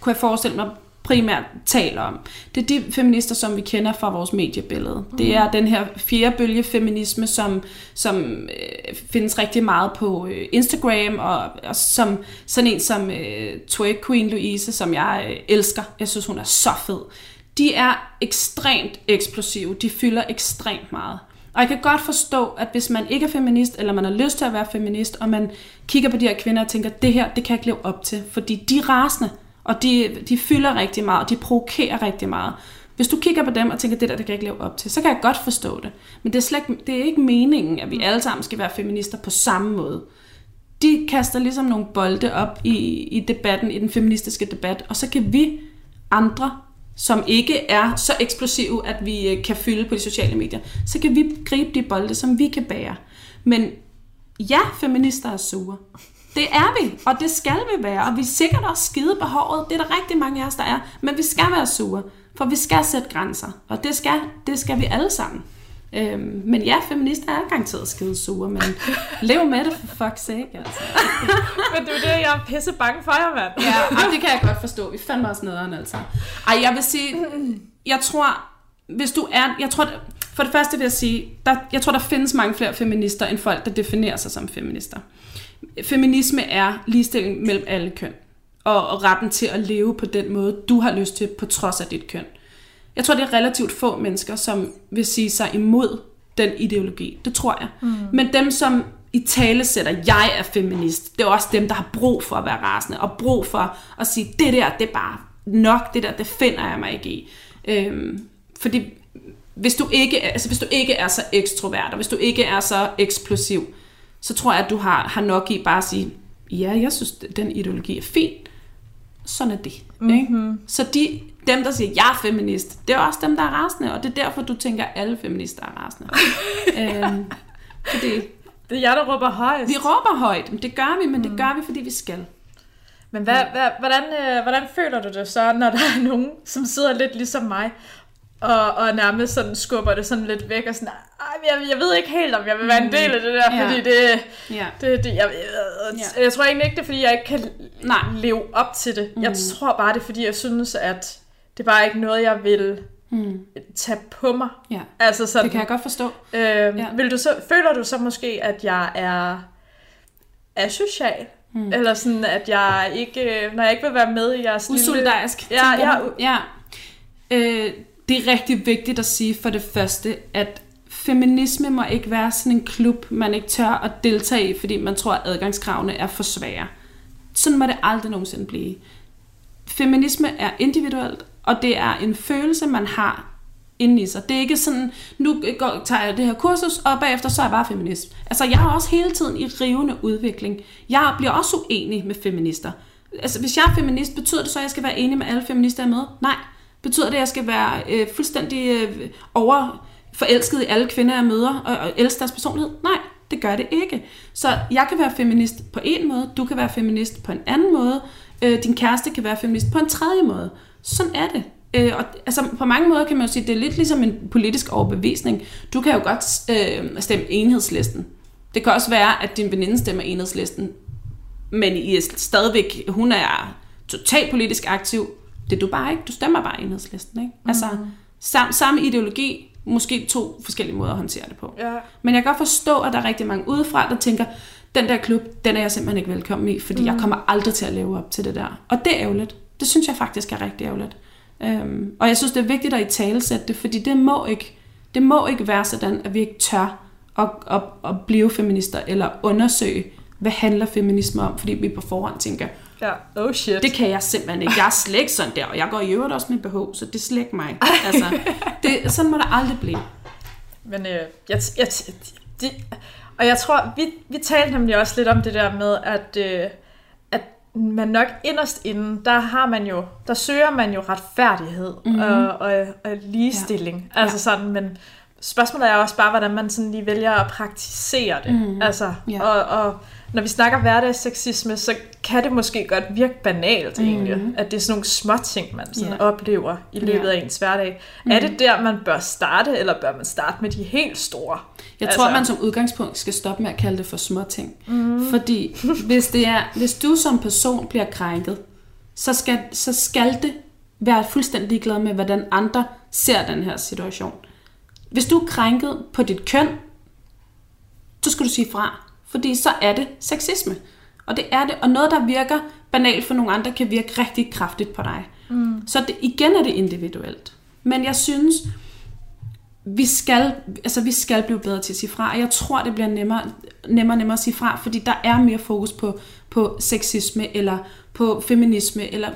kunne jeg forestille mig primært taler om, det er de feminister, som vi kender fra vores mediebillede. Mm. Det er den her fjerde bølge feminisme, som, som øh, findes rigtig meget på øh, Instagram, og, og som sådan en som øh, Twerk Queen Louise, som jeg øh, elsker. Jeg synes, hun er så fed. De er ekstremt eksplosive. De fylder ekstremt meget. Og jeg kan godt forstå, at hvis man ikke er feminist, eller man har lyst til at være feminist, og man kigger på de her kvinder og tænker, det her, det kan jeg ikke leve op til, fordi de er rasende, og de, de fylder rigtig meget, og de provokerer rigtig meget. Hvis du kigger på dem og tænker, det der, det kan jeg ikke leve op til, så kan jeg godt forstå det. Men det er, slet det er ikke meningen, at vi alle sammen skal være feminister på samme måde. De kaster ligesom nogle bolde op i, i debatten, i den feministiske debat, og så kan vi andre som ikke er så eksplosive, at vi øh, kan fylde på de sociale medier, så kan vi gribe de bolde, som vi kan bære. Men ja, feminister er sure. Det er vi, og det skal vi være, og vi er sikkert også skide behovet. Det er der rigtig mange af os, der er. Men vi skal være sure, for vi skal sætte grænser, og det skal, det skal vi alle sammen. Øhm, men ja, feminister er garanteret skide sure, men lev med det for fuck's sake, altså. Men det er det, jeg er pisse bange for jer, mand. Ja, det kan jeg godt forstå. Vi fandt også nederen, altså. Ej, jeg vil sige, jeg tror, hvis du er, jeg tror, for det første vil jeg sige, der, jeg tror, der findes mange flere feminister, end folk, der definerer sig som feminister. Feminisme er ligestilling mellem alle køn, og, og retten til at leve på den måde, du har lyst til, på trods af dit køn. Jeg tror, det er relativt få mennesker, som vil sige sig imod den ideologi. Det tror jeg. Mm. Men dem, som i tale sætter, jeg er feminist. Det er også dem, der har brug for at være rasende, og brug for at sige, det der, det er bare nok, det der, det finder jeg mig ikke i. Øhm, fordi hvis du, ikke, altså hvis du ikke er så ekstrovert, og hvis du ikke er så eksplosiv, så tror jeg, at du har, har nok i bare at sige, ja, jeg synes, den ideologi er fin, sådan er det. Mm-hmm. Ikke? Så de, dem, der siger, jeg er feminist, det er også dem, der er rasende, og det er derfor, du tænker, at alle feminister er rasende. øhm, fordi Det er jeg, der råber højst. vi råber højt, men det gør vi, men det gør vi, fordi vi skal. Men hvad, hvad, hvordan, øh, hvordan føler du det så, når der er nogen, som sidder lidt ligesom mig, og, og nærmest sådan skubber det sådan lidt væk, og sådan, jeg, jeg ved ikke helt, om jeg vil være en del af det der, Ja. fordi det, Ja. det, det jeg, jeg, jeg tror egentlig ikke, det er, fordi jeg ikke kan Nej. leve op til det. Jeg tror bare, det er, fordi jeg synes, at det er bare ikke noget, jeg vil Mm. tage på mig. Ja, Altså sådan, det kan jeg godt forstå. Øhm, Ja. vil du så, føler du så måske, at jeg er asocial? Mm. Eller sådan, at jeg ikke, når jeg ikke vil være med i jeres Usolidarisk. Tænker ja, du? ja. Øh, det er rigtig vigtigt at sige for det første, at feminisme må ikke være sådan en klub, man ikke tør at deltage i, fordi man tror, at adgangskravene er for svære. Sådan må det aldrig nogensinde blive. Feminisme er individuelt, og det er en følelse, man har inde i sig. Det er ikke sådan, nu går, tager jeg det her kursus, og bagefter så er jeg bare feminist. Altså, jeg er også hele tiden i rivende udvikling. Jeg bliver også uenig med feminister. Altså, hvis jeg er feminist, betyder det så, at jeg skal være enig med alle feminister, jeg med? Nej. Betyder det, at jeg skal være øh, fuldstændig øh, over forelsket i alle kvinder, jeg møder, og, og elske deres personlighed? Nej, det gør det ikke. Så jeg kan være feminist på en måde, du kan være feminist på en anden måde, øh, din kæreste kan være feminist på en tredje måde. Sådan er det. Øh, og, altså, på mange måder kan man jo sige, det er lidt ligesom en politisk overbevisning. Du kan jo godt øh, stemme enhedslisten. Det kan også være, at din veninde stemmer enhedslisten, men I er stadigvæk, hun er totalt politisk aktiv. Det er du bare ikke. Du stemmer bare enhedslisten. Ikke? Mm. Altså, sam, samme ideologi, måske to forskellige måder at håndtere det på. Ja. Men jeg kan godt forstå, at der er rigtig mange udefra, der tænker, den der klub, den er jeg simpelthen ikke velkommen i, fordi mm. jeg kommer aldrig til at leve op til det der. Og det er ærgerligt. Det synes jeg faktisk er rigtig ærgerligt. Øhm, og jeg synes, det er vigtigt at i talesætte det, fordi det må ikke, det må ikke være sådan, at vi ikke tør at, at, at blive feminister, eller undersøge, hvad handler feminisme om, fordi vi på forhånd tænker, ja. Oh shit. det kan jeg simpelthen ikke. Jeg er slet ikke sådan der, og jeg går i øvrigt også med BH, så det er slet ikke mig. Altså, det, sådan må det aldrig blive. Men øh, jeg, jeg, de, og jeg tror, vi, vi talte nemlig også lidt om det der med, at, øh, at man nok inderst inden, der har man jo, der søger man jo retfærdighed Mhm. mm-hmm. og, og, og ligestilling. Ja. Altså sådan, men spørgsmålet er også bare, hvordan man sådan lige vælger at praktisere det. Mhm. Altså, Ja. og, og når vi snakker hverdagssexisme, så kan det måske godt virke banalt mm. egentlig, at det er sådan nogle små ting, man sådan Ja. oplever i løbet Ja. af ens hverdag. Er det der, man bør starte, eller bør man starte med de helt store? Jeg Altså- tror, man som udgangspunkt skal stoppe med at kalde det for små ting. Mm. Fordi hvis, det er, hvis du som person bliver krænket, så skal, så skal det være fuldstændig ligeglad med, hvordan andre ser den her situation. Hvis du er krænket på dit køn, så skal du sige fra. Fordi så er det sexisme. Og det er det. Og noget, der virker banalt for nogle andre, kan virke rigtig kraftigt på dig. Mm. Så det, igen er det individuelt. Men jeg synes, vi skal, altså vi skal blive bedre til at sige fra, og jeg tror, det bliver nemmere, nemmere, nemmere at sige fra, fordi der er mere fokus på, på sexisme, eller på feminisme, eller,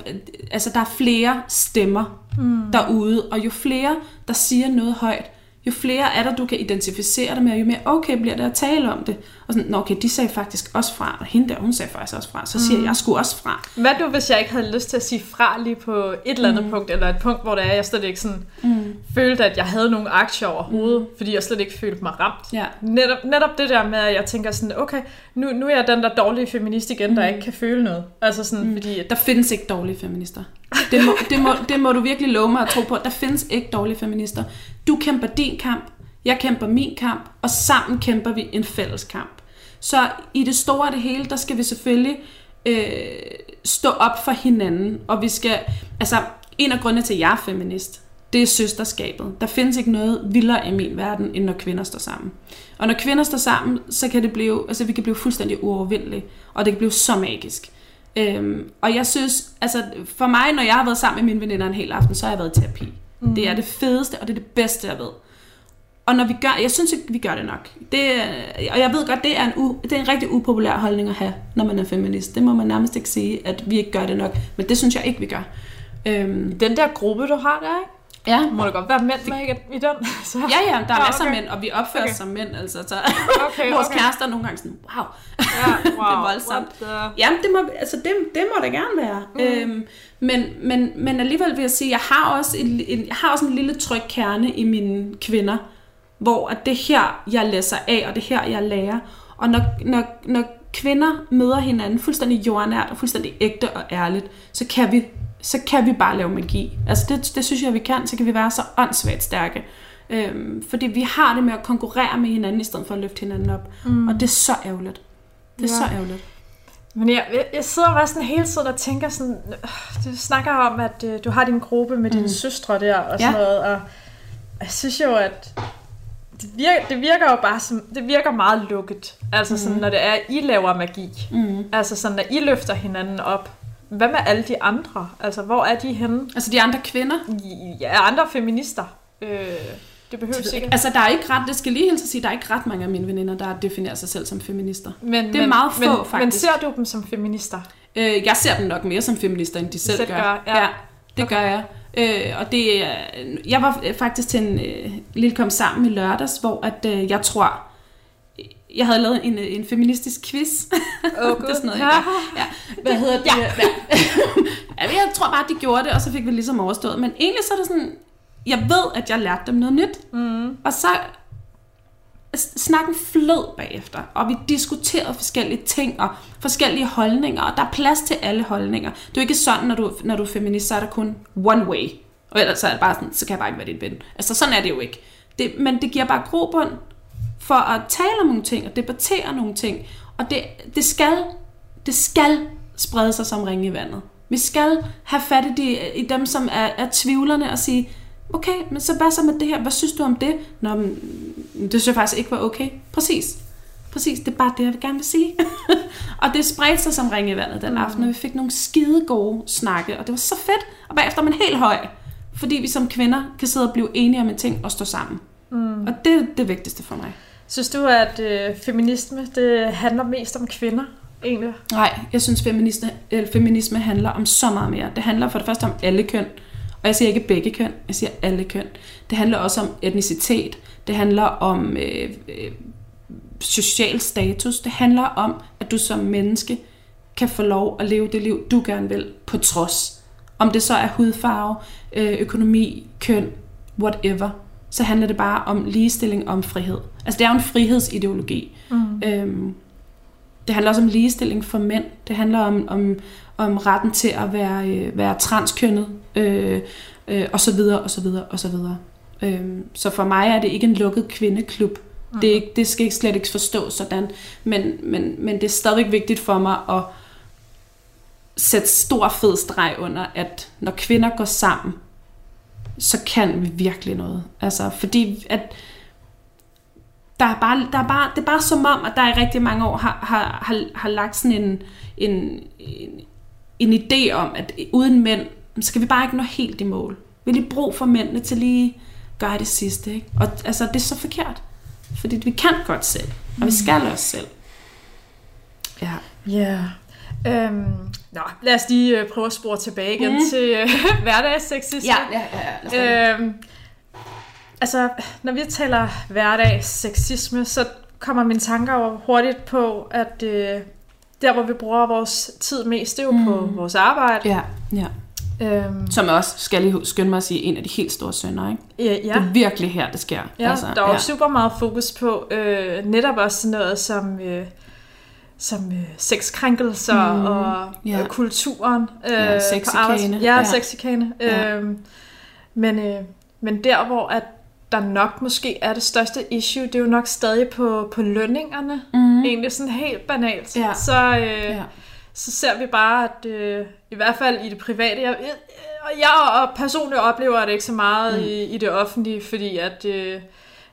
altså der er flere stemmer mm. derude, og jo flere, der siger noget højt, jo flere er der, du kan identificere dig med, og jo mere okay bliver det at tale om det. Og sådan, Nå, okay, de sagde faktisk også fra, og hende der, hun sagde faktisk også fra, så siger mm. jeg sgu også fra. Hvad nu, hvis jeg ikke havde lyst til at sige fra lige på et eller andet mm. punkt, eller et punkt, hvor det er, jeg slet ikke sådan mm. følte, at jeg havde nogle aktier overhovedet, mm. fordi jeg slet ikke følte mig ramt. Ja. Netop, netop det der med, at jeg tænker sådan, okay, nu, nu er jeg den der dårlige feminist igen, der ikke kan føle noget. Altså sådan, mm. fordi... At, Der findes ikke dårlige feminister. Det må, det, må, det må du virkelig love mig at tro på. Der findes ikke dårlige feminister. Du kæmper din kamp, jeg kæmper min kamp, og sammen kæmper vi en fælles kamp. Så i det store og det hele, der skal vi selvfølgelig øh, stå op for hinanden, og vi skal, altså en af grundene til, at jeg er feminist, det er søsterskabet. Der findes ikke noget vildere i min verden, end når kvinder står sammen. Og når kvinder står sammen, så kan det blive, altså vi kan blive fuldstændig uovervindelige, og det kan blive så magisk. Øhm, og jeg synes, altså for mig, når jeg har været sammen med mine veninder en hel aften, så har jeg været i terapi. Mm. Det er det fedeste, og det er det bedste, jeg ved. Og når vi gør, jeg synes ikke, vi gør det nok. Det, og jeg ved godt, det er, en u, det er en rigtig upopulær holdning at have, når man er feminist. Det må man nærmest ikke sige, at vi ikke gør det nok. Men det synes jeg ikke, vi gør. Øhm, Den der gruppe, du har der, ikke? ja. Må der godt være mænd med i- i den? Så. Ja, ja, der er Nå, masser af okay. mænd, og vi opfører Okay. os som mænd, altså. Så Okay, vores okay. kærester er nogle gange sådan, wow. Ja, wow. Det er voldsomt. The... Jamen, det må, altså, det, det må det gerne være. Mm. Øhm, men, men, men alligevel vil jeg sige, jeg har også en, en, jeg har også en lille tryg kerne i mine kvinder, hvor at det er her, jeg læser af, og det er her, jeg lærer. Og når, når, når kvinder møder hinanden fuldstændig jordnært og fuldstændig ægte og ærligt, så kan vi, så kan vi bare lave magi. Altså det, det synes jeg, vi kan. Så kan vi være så åndssvagt stærke. Øhm, fordi vi har det med at konkurrere med hinanden, i stedet for at løfte hinanden op. Mm. Og det er så ærgerligt. Det er Ja. så ærgerligt. Men jeg, jeg- jeg sidder bare sådan hele tiden og tænker sådan, øh, du snakker om, at øh, du har din gruppe med dine Mm. søstre der og sådan Ja. noget, og jeg synes jo, at det virker, det virker jo bare som, det virker meget lukket. Altså sådan, når det er, at I laver magi. Mm. Altså sådan, når I løfter hinanden op. Hvad med alle de andre? Altså, hvor er de henne? Altså de andre kvinder. Ja, andre feminister. Øh, det behøver ikke. Altså der er ikke ret, det skal lige helt sige, der er ikke ret mange af mine veninder, der definerer sig selv som feminister. Men, det er men, meget få, men, Men faktisk. ser du dem som feminister? Øh, jeg ser dem nok mere som feminister, end de selv, Selv gør. gør, ja. ja det okay. gør jeg. Øh, og det jeg var faktisk til en øh, lille kom sammen i lørdags, hvor at, øh, jeg tror, jeg havde lavet en, øh, en feministisk quiz. Oh, det er sådan noget, jeg gør. Ja. Hvad hedder det? Ja. ja, jeg tror bare, de gjorde det, og så fik vi ligesom overstået. Men egentlig så er det sådan, jeg ved, at jeg lærte dem noget nyt. Mm. Og så snakken flød bagefter, og vi diskuterede forskellige ting og forskellige holdninger, og der er plads til alle holdninger. Det er jo ikke sådan, når du, når du er feminist, så er der kun one way. Og ellers så er det bare sådan, så kan jeg bare ikke være din ven. Altså sådan er det jo ikke. Det, men det giver bare grobund for at tale om nogle ting og debattere nogle ting. Og det, det, skal, det skal sprede sig som ringe i vandet. Vi skal have fat i, de, i dem, som er, er tvivlerne og sige, okay, men så hvad så med det her? Hvad synes du om det? Nå, men, det synes jeg faktisk ikke var okay. Præcis. Præcis, det er bare det, jeg gerne vil sige. og det spredte sig som ringe i vandet den aften, og vi fik nogle skide gode snakke, og det var så fedt. Og bagefter er man helt høj, fordi vi som kvinder kan sidde og blive enige om en ting og stå sammen. Mm. Og det er det vigtigste for mig. Synes du, at øh, feminisme det handler mest om kvinder, egentlig? Nej, jeg synes, feminisme, eller feminisme handler om så meget mere. Det handler for det første om alle køn. Og jeg siger ikke begge køn, jeg siger alle køn. Det handler også om etnicitet. Det handler om øh, øh, social status. Det handler om, at du som menneske kan få lov at leve det liv, du gerne vil, på trods. Om det så er hudfarve, øh, økonomi, køn, whatever, så handler det bare om ligestilling og om frihed. Altså det er jo en frihedsideologi. Mm. Øhm, det handler også om ligestilling for mænd. Det handler om, om, om retten til at være, øh, være transkønnet, øh, øh, og så videre, og så videre, og så videre. Øhm, så for mig er det ikke en lukket kvindeklub. Mm. Det, er ikke, det skal ikke slet ikke forstås sådan. Men, men, men det er stadigvæk vigtigt for mig at sætte stor fed streg under, at når kvinder går sammen, så kan vi virkelig noget. Altså, fordi at der er bare, der er bare, det er bare som om, at der i rigtig mange år har, har, har, har lagt sådan en, en, en, en idé om, at uden mænd, så skal vi bare ikke nå helt i mål. Vi har lige brug for mændene til lige gøre det sidste. Ikke? Og altså, det er så forkert. Fordi vi kan godt selv, og vi skal også selv. Ja. Ja. Yeah. Øhm, nå, lad os lige øh, prøve at spore tilbage igen mm. til øh, hverdagssexisme. Ja, ja, ja. ja. Øhm, altså, når vi taler hverdagssexisme, så kommer mine tanker jo hurtigt på, at øh, der, hvor vi bruger vores tid mest, det er jo mm. på vores arbejde. ja, ja. Øhm, Som også, skal lige skynde mig at sige, en af de helt store sønder, ikke? ja, Det ja. er virkelig her, det sker. ja altså, der er jo ja. super meget fokus på øh, netop også sådan noget som... Øh, som øh, sexkrænkelser Mm, og ja. øh, kulturen. Øh, Ja, på arbejds- Ja, Ja. sexchikane. Ja. Øhm, men, øh, men der, hvor at der nok måske er det største issue, det er jo nok stadig på, på lønningerne. Mm. Egentlig sådan helt banalt. Ja. Så, øh, Ja. Så ser vi bare, at øh, i hvert fald i det private, jeg, jeg, og jeg og personligt oplever det ikke så meget Mm. i, i det offentlige, fordi at, øh,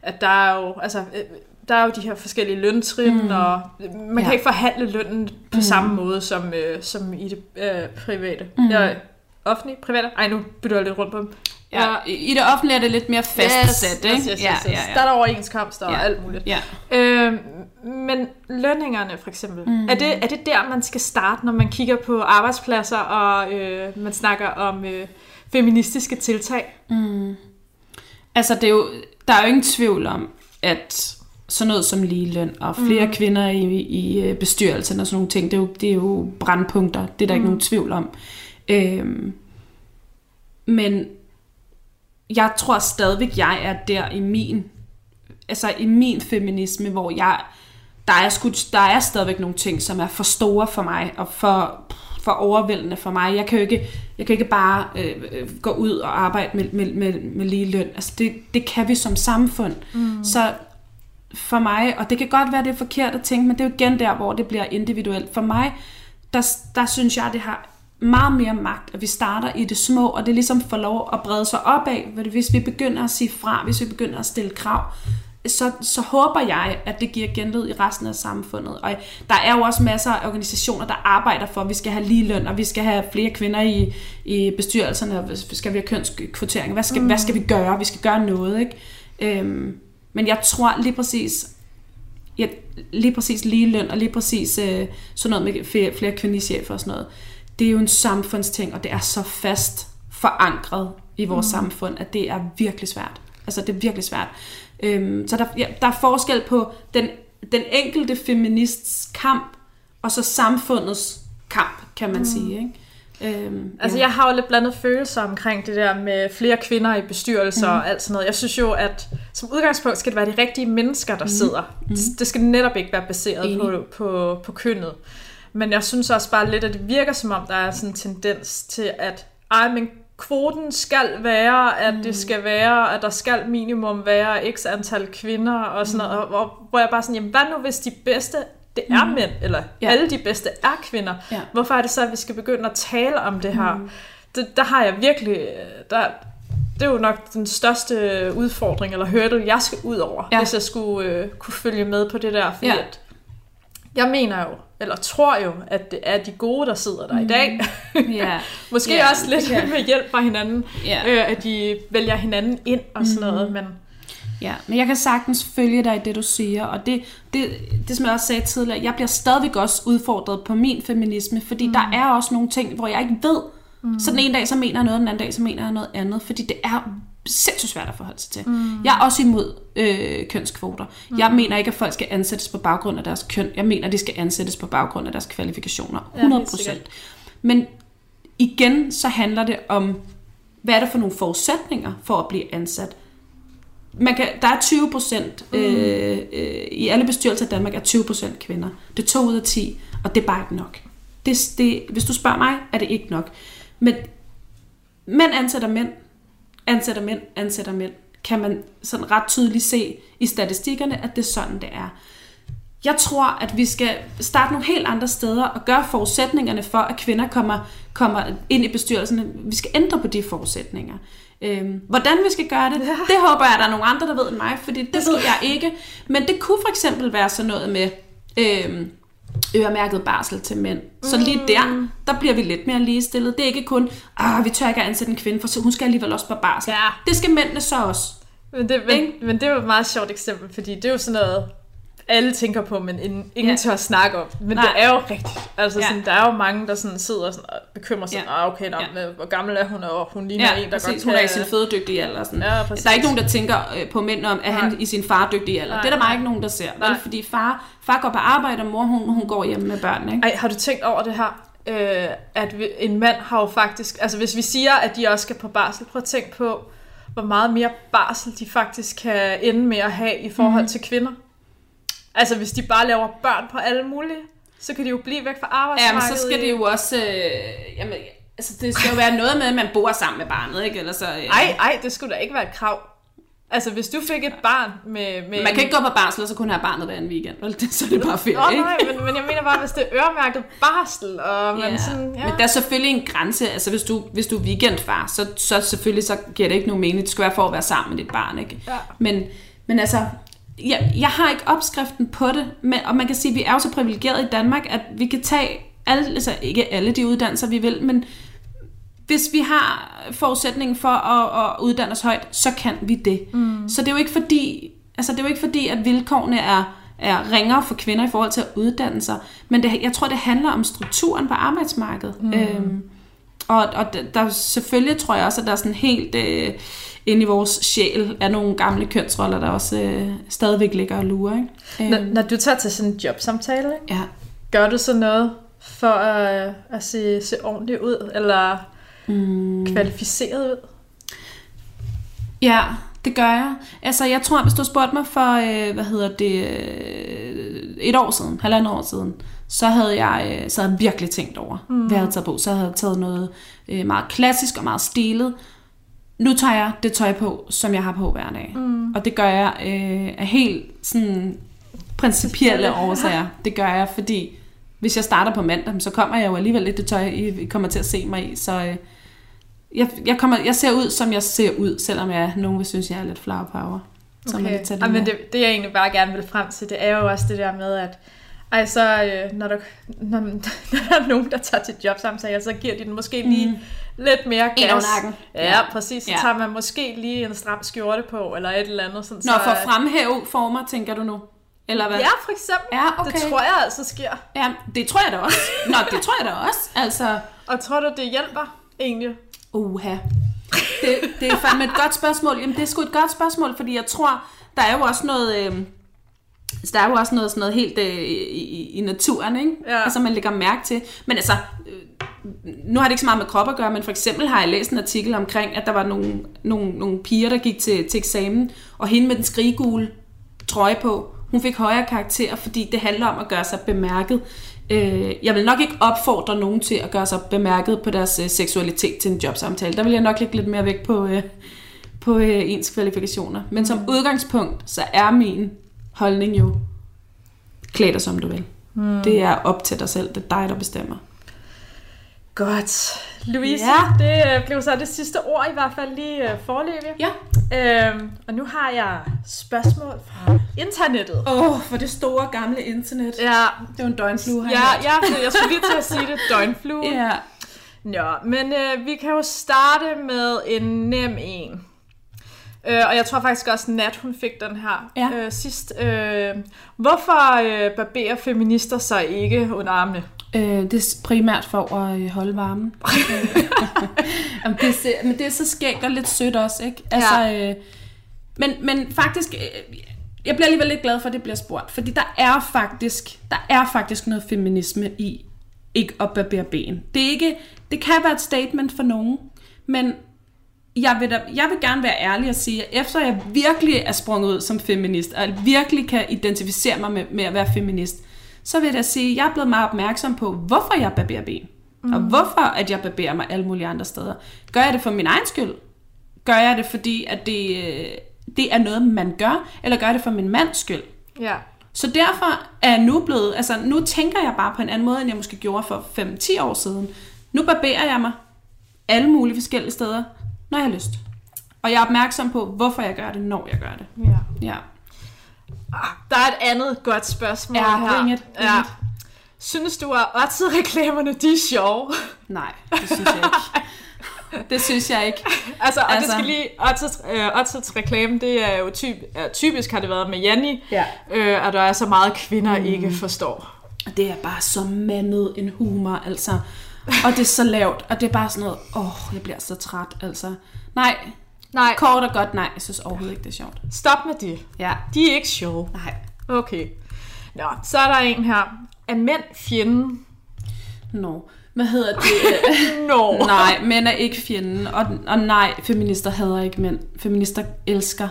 at der er jo, altså, øh, der er jo de her forskellige løntrin, Mm. og man kan Ja. ikke forhandle lønnen på Mm. mm. samme måde som, øh, som i det øh, private. Mm. Jeg, offentlig, privat? Ej, nu bytter jeg lidt rundt på dem. Ja, i i det offentlige er det lidt mere fastsat, ikke? Yes, yes, yes, yes. Ja, ja, Der er ja. der overenskomster og Ja. alt muligt. ja. Øh, men lønningerne for eksempel, mm. er, det, er det der, man skal starte, når man kigger på arbejdspladser, og øh, man snakker om øh, feministiske tiltag? Altså, det er jo, der er jo ingen tvivl om, at sådan noget som ligeløn og flere mm. kvinder i, i øh, bestyrelsen og sådan nogle ting, det er jo, det er jo brandpunkter. Det er der mm. ikke nogen tvivl om. Øhm, men jeg tror stadigvæk, jeg er der i min, altså i min feminisme, hvor jeg, der er, sgu, der er stadigvæk nogle ting, som er for store for mig, og for, for overvældende for mig. Jeg kan jo ikke, jeg kan ikke bare øh, øh, gå ud og arbejde med, med, med, med lige løn. Altså det, det kan vi som samfund. Mm. Så for mig, og det kan godt være, det er forkert at tænke, men det er jo igen der, hvor det bliver individuelt. For mig, der, der synes jeg, det har meget mere magt, at vi starter i det små, og det ligesom får lov at brede sig opad. Hvis vi begynder at sige fra, hvis vi begynder at stille krav, så, så håber jeg, at det giver genlyd i resten af samfundet. Og der er jo også masser af organisationer, der arbejder for, at vi skal have ligeløn, og vi skal have flere kvinder i, i bestyrelserne, og skal vi have kønskvotering. Hvad skal, mm. hvad skal vi gøre? Vi skal gøre noget, ikke? Øhm, men jeg tror lige præcis, ja, lige præcis ligeløn, og lige præcis øh, sådan noget med flere, flere kvindechefer og sådan noget, det er jo en samfundsting, og det er så fast forankret i vores mm. samfund, at det er virkelig svært. Altså, det er virkelig svært. Øhm, så der, ja, der er forskel på den, den enkelte feminists kamp, og så samfundets kamp, kan man mm. sige. Ikke? Øhm, Altså, jeg har jo lidt blandet følelser omkring det der med flere kvinder i bestyrelser mm. og alt sådan noget. Jeg synes jo, at som udgangspunkt skal det være de rigtige mennesker, der mm. sidder. Mm. Det skal netop ikke være baseret på, på, på kønnet. Men jeg synes også bare lidt, at det virker som om, der er sådan en tendens til, at ej, men kvoten skal være, at mm. det skal være, at der skal minimum være x antal kvinder og sådan noget. Og, hvor jeg bare sådan, jamen hvad nu hvis de bedste, det er mm. mænd, eller Ja. alle de bedste er kvinder. Ja. Hvorfor er det så, at vi skal begynde at tale om det her? Mm. Det, der har jeg virkelig, der, det er jo nok den største udfordring, eller hurdle, jeg skal ud over, Ja. hvis jeg skulle øh, kunne følge med på det der. Fordi ja. at jeg mener jo, eller tror jo, at det er de gode, der sidder der mm. i dag. ja. Måske ja, også lidt kan- med hjælp fra hinanden, Ja. øh, at de vælger hinanden ind og sådan noget. Men Ja, men jeg kan sagtens følge dig i det, du siger, og det, det, det som jeg også sagde tidligere, jeg bliver stadigvæk også udfordret på min feminisme, fordi mm. der er også nogle ting, hvor jeg ikke ved, mm. så den ene dag, så mener jeg noget, den anden dag, så mener jeg noget andet, fordi det er sindssygt svært at forholde sig til. Mm. Jeg er også imod øh, kønskvoter. Mm. Jeg mener ikke, at folk skal ansættes på baggrund af deres køn. Jeg mener, at de skal ansættes på baggrund af deres kvalifikationer. Ja, 100 helt procent. sikkert. Men igen, så handler det om, hvad er det for nogle forudsætninger for at blive ansat? Man kan, der er 20 procent, mm. øh, øh, i alle bestyrelser i Danmark er 20 procent kvinder. Det er to ud af 10, og det er bare ikke nok. Det, det, hvis du spørger mig, er det ikke nok. Men mænd ansætter mænd, ansætter mænd, ansætter mænd. Kan man sådan ret tydeligt se i statistikkerne, at det er sådan, det er. Jeg tror, at vi skal starte nogle helt andre steder og gøre forudsætningerne for, at kvinder kommer, kommer ind i bestyrelsen. Vi skal ændre på de forudsætninger. Øhm, hvordan vi skal gøre det, det håber jeg, at der er nogle andre, der ved end mig, fordi det ved jeg ikke. Men det kunne for eksempel være sådan noget med øhm, øremærket barsel til mænd. Så lige der, der bliver vi lidt mere ligestillet. Det er ikke kun, ah, vi tør ikke ansætte en kvinde, for hun skal alligevel også på barsel. Ja. Det skal mændene så også. Men det, men, men det er jo et meget sjovt eksempel, fordi det er jo sådan noget, alle tænker på, men ingen, Ja. tør snakke om. Men Nej. det er jo rigtigt. Altså, Ja. sådan, der er jo mange, der sådan sidder sådan, og bekymrer sig. Ja. Ja. Ah, okay, nå, Ja. ja. hvor gammel er hun, og hun ligner en, der præcis. godt Hun er i kan- sin fødedygtige alder. Sådan. Ja, præcis. der er ikke nogen, der tænker øh, på mænd om, at han Nej. i sin fardygtige alder. Nej, det er der bare ikke nogen, der ser. Vel? Nej. Fordi far, far går på arbejde, og mor hun, hun går hjemme med børnene. Ikke? Ej, har du tænkt over det her? Øh, at vi, en mand har jo faktisk... Altså, hvis vi siger, at de også skal på barsel, prøv at tænke på, hvor meget mere barsel de faktisk kan ende med at have i forhold mm. til kvinder. Altså, hvis de bare laver børn på alle mulige, så kan de jo blive væk fra Ja, men arbejdsmarkedet. så skal det jo også... Øh, jamen, altså, det skal jo være noget med, at man bor sammen med barnet, ikke? Ellers så, øh, Ej, ej, det skulle da ikke være et krav. Altså, hvis du fik et barn med... med Man kan ikke gå på barsel, og så kun have barnet hver en weekend. Vel? Det, så er det bare ferie, Nå, ikke? nej, men, men jeg mener bare, hvis det er øremærket barsel, og man Ja. sådan... Ja. Men der er selvfølgelig en grænse. Altså, hvis du, hvis du er weekendfar, så, så selvfølgelig så giver det ikke nogen mening. Det skal være for at være sammen med dit barn, ikke? Ja. Men, men altså, jeg, jeg har ikke opskriften på det, men, og man kan sige, at vi er jo så privilegeret i Danmark, at vi kan tage alle, altså ikke alle de uddannelser, vi vil, men hvis vi har forudsætningen for at, at uddanne os højt, så kan vi det. Mm. Så det er jo ikke fordi, altså det er jo ikke fordi, at vilkårene er, er ringere for kvinder i forhold til at uddanne sig, men det, jeg tror, det handler om strukturen på arbejdsmarkedet. Mm. Øhm, og, og der selvfølgelig tror jeg også, at der er sådan helt øh, inde i vores sjæl er nogle gamle kønsroller, der også øh, stadigvæk ligger og lurer. Ikke? Når, når du tager til sådan en jobsamtale, ikke? Ja. gør du så noget for at, at se, se ordentligt ud, eller mm. kvalificeret ud? Ja, det gør jeg. Altså, jeg tror, hvis du spurgte mig for, øh, hvad hedder det, øh, et år siden, halvandet år siden, så havde jeg, øh, så havde jeg virkelig tænkt over, mm. hvad jeg havde taget på. Så havde jeg taget noget øh, meget klassisk og meget stilet. Nu tager jeg det tøj på, som jeg har på hver dag. Mm. Og det gør jeg øh, af helt sådan principielle årsager. Det gør jeg, fordi hvis jeg starter på mandag, så kommer jeg jo alligevel lidt det tøj, I kommer til at se mig i. Så øh, jeg, jeg, kommer, jeg ser ud, som jeg ser ud, selvom jeg nogen vil synes, jeg er lidt flower power. Så Okay. man kan tage det Ej, men med. det, det jeg egentlig bare gerne vil frem til, det er jo også det der med, at ej, så, øh, når, der, når, når der er nogen, der tager til jobsamtale, så giver de den måske lige mm. Lidt mere gas. Over nakken. Ja, Ja. præcis. Så Ja. tager man måske lige en stram skjorte på, eller et eller andet. Sådan, Nå, så, for at fremhæve former, tænker du nu? Eller hvad? Ja, for eksempel. Ja, okay. Det tror jeg altså sker. ja, det tror jeg da også. Nå, det tror jeg da også. Altså, Og tror du, det hjælper egentlig? uha. Det, det er fandme et godt spørgsmål. Jamen, det er sgu et godt spørgsmål, fordi jeg tror, der er jo også noget... Øh, der er jo også noget, sådan noget helt øh, i, i, i naturen, ikke? Ja. Altså, man lægger mærke til. Men altså, øh, nu har det ikke så meget med krop at gøre, men for eksempel har jeg læst en artikel omkring, at der var nogle, nogle, nogle piger, der gik til, til eksamen, og hende med den skrigegule trøje på, hun fik højere karakter, fordi det handler om at gøre sig bemærket. Øh, jeg vil nok ikke opfordre nogen til at gøre sig bemærket på deres øh, seksualitet til en jobsamtale. Der vil jeg nok lægge lidt mere vægt på, øh, på øh, ens kvalifikationer. Men som udgangspunkt, så er min holdning jo, klæd dig som du vil. Mm. Det er op til dig selv. Det er dig, der bestemmer. Godt. Louise, Ja. det øh, blev så det sidste ord i hvert fald lige øh, forløbig. Ja. Øhm, og nu har jeg spørgsmål fra internettet. Åh, oh, for det store gamle internet. Ja, Det var en døgnflue, ja, ja, jeg skulle lige til at sige det. Døgnflue. Ja. Nå, men øh, vi kan jo starte med en nem en. Øh, og jeg tror faktisk også, Nat hun fik den her Ja. øh, sidst. Øh, hvorfor øh, barberer feminister sig ikke under armene? Øh, det er primært for at øh, holde varmen. Jamen, det, er, men det er så skægt og lidt sødt også, ikke? Altså, ja. øh, men, men faktisk, øh, jeg bliver alligevel lidt glad for, at det bliver spurgt. Fordi der er faktisk, der er faktisk noget feminisme i ikke at barbere ben. Det, er ikke, det kan være et statement for nogen, men jeg vil, da, jeg vil gerne være ærlig og sige, at efter jeg virkelig er sprunget ud som feminist, og virkelig kan identificere mig med, med at være feminist, så vil jeg da sige, at jeg er blevet meget opmærksom på, hvorfor jeg barberer ben. Mm. Og hvorfor at jeg barberer mig alle mulige andre steder. Gør jeg det for min egen skyld? Gør jeg det, fordi at det, øh, det er noget, man gør? Eller gør jeg det for min mands skyld? Ja. Så derfor er jeg nu blevet, altså nu tænker jeg bare på en anden måde, end jeg måske gjorde for 5-10 år siden. Nu barberer jeg mig alle mulige forskellige steder, når jeg har lyst. Og jeg er opmærksom på, hvorfor jeg gør det, når jeg gør det. ja. Ja. Der er et andet godt spørgsmål Ja, her. bring it, bring ja. it. Synes du, at Otted-reklamerne, de er sjove? Nej, det synes jeg ikke. Det synes jeg ikke. Altså, og altså. det skal lige, Otteds, øh, reklame, det er jo typ, er, typisk har det været med Janni, Ja. øh, og der er så meget kvinder mm. ikke forstår. Det er bare så mandet en humor, altså. Og det er så lavt, og det er bare sådan noget, åh, jeg bliver så træt, altså. Nej, Nej, kort og godt nej, jeg synes overhovedet ikke, det er sjovt. stop med det. Ja, De er ikke sjove. nej. Okay. Nå, så er der en her. Er mænd fjenden? Nå, hvad hedder det? Nå. nej, mænd er ikke fjenden, og, og nej, feminister hader ikke mænd. Feminister elsker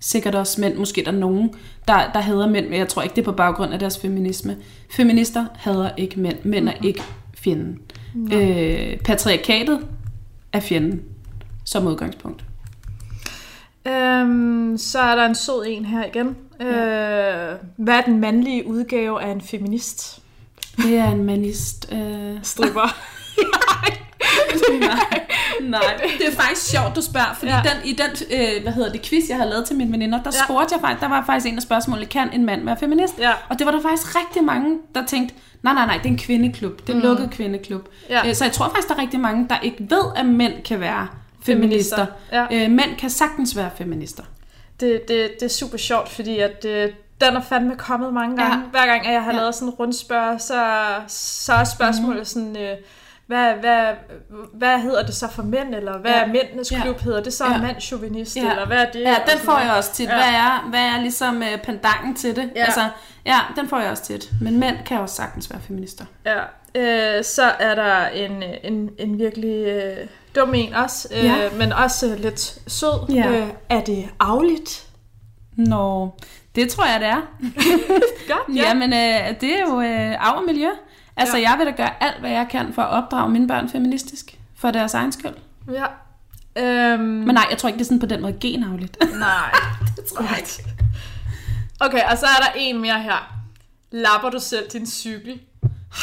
sikkert også mænd. Måske der er nogen, der, der hader mænd, men jeg tror ikke, det er på baggrund af deres feminisme. Feminister hader ikke mænd. Mænd er ikke fjenden. Øh, patriarkatet er fjenden, som udgangspunkt. Øhm, så er der en sød en her igen. Øh, hvad er den mandlige udgave af en feminist? Det er en manist. Øh, Stripper. nej, Nej, det er faktisk sjovt, du spørger, fordi Ja. ja. den, i den, øh, hvad hedder det, quiz, jeg har lavet til mine veninder, der Ja. ja. spurgte jeg faktisk, der var faktisk en af spørgsmålene, kan en mand være feminist? Ja. Og det var der faktisk rigtig mange, der tænkte, nej, nej, nej, det er en kvindeklub, det er en mm. lukket kvindeklub. Ja. Øh, Så jeg tror faktisk, der er rigtig mange, der ikke ved, at mænd kan være feminister. Feminister, ja. Øh, mænd kan sagtens være feminister. Det, det, det er super sjovt, fordi at, øh, den er fandme kommet mange gange. Ja. Hver gang, at jeg har Ja. lavet sådan en rundspørg, så, så er spørgsmålet mm. sådan, øh, hvad, hvad, hvad hedder det så for mænd, eller hvad Ja. er mændenes Ja. klub, hedder det så Ja. mandchauvinist, Ja. eller hvad er det? Ja, den får jeg også tit. Ja. Hvad er, hvad er ligesom øh, pendangen til det? Ja. Altså, ja, den får jeg også tit. Men mænd kan også sagtens være feminister. Ja, øh, så er der en, en, en virkelig øh, dum en også, øh, Ja. men også øh, lidt sød. Ja. Øh, er det afligt? Nå, det tror jeg, det er. Godt, Ja, Jamen, øh, det er jo øh, arv og miljø. Altså, Ja. jeg vil da gøre alt, hvad jeg kan for at opdrage mine børn feministisk. For deres egen skyld. ja. Øhm, Men nej, jeg tror ikke, det er sådan på den måde genavligt. nej, det tror jeg ikke. Okay, og så er der en mere her. Lapper du selv din cykel?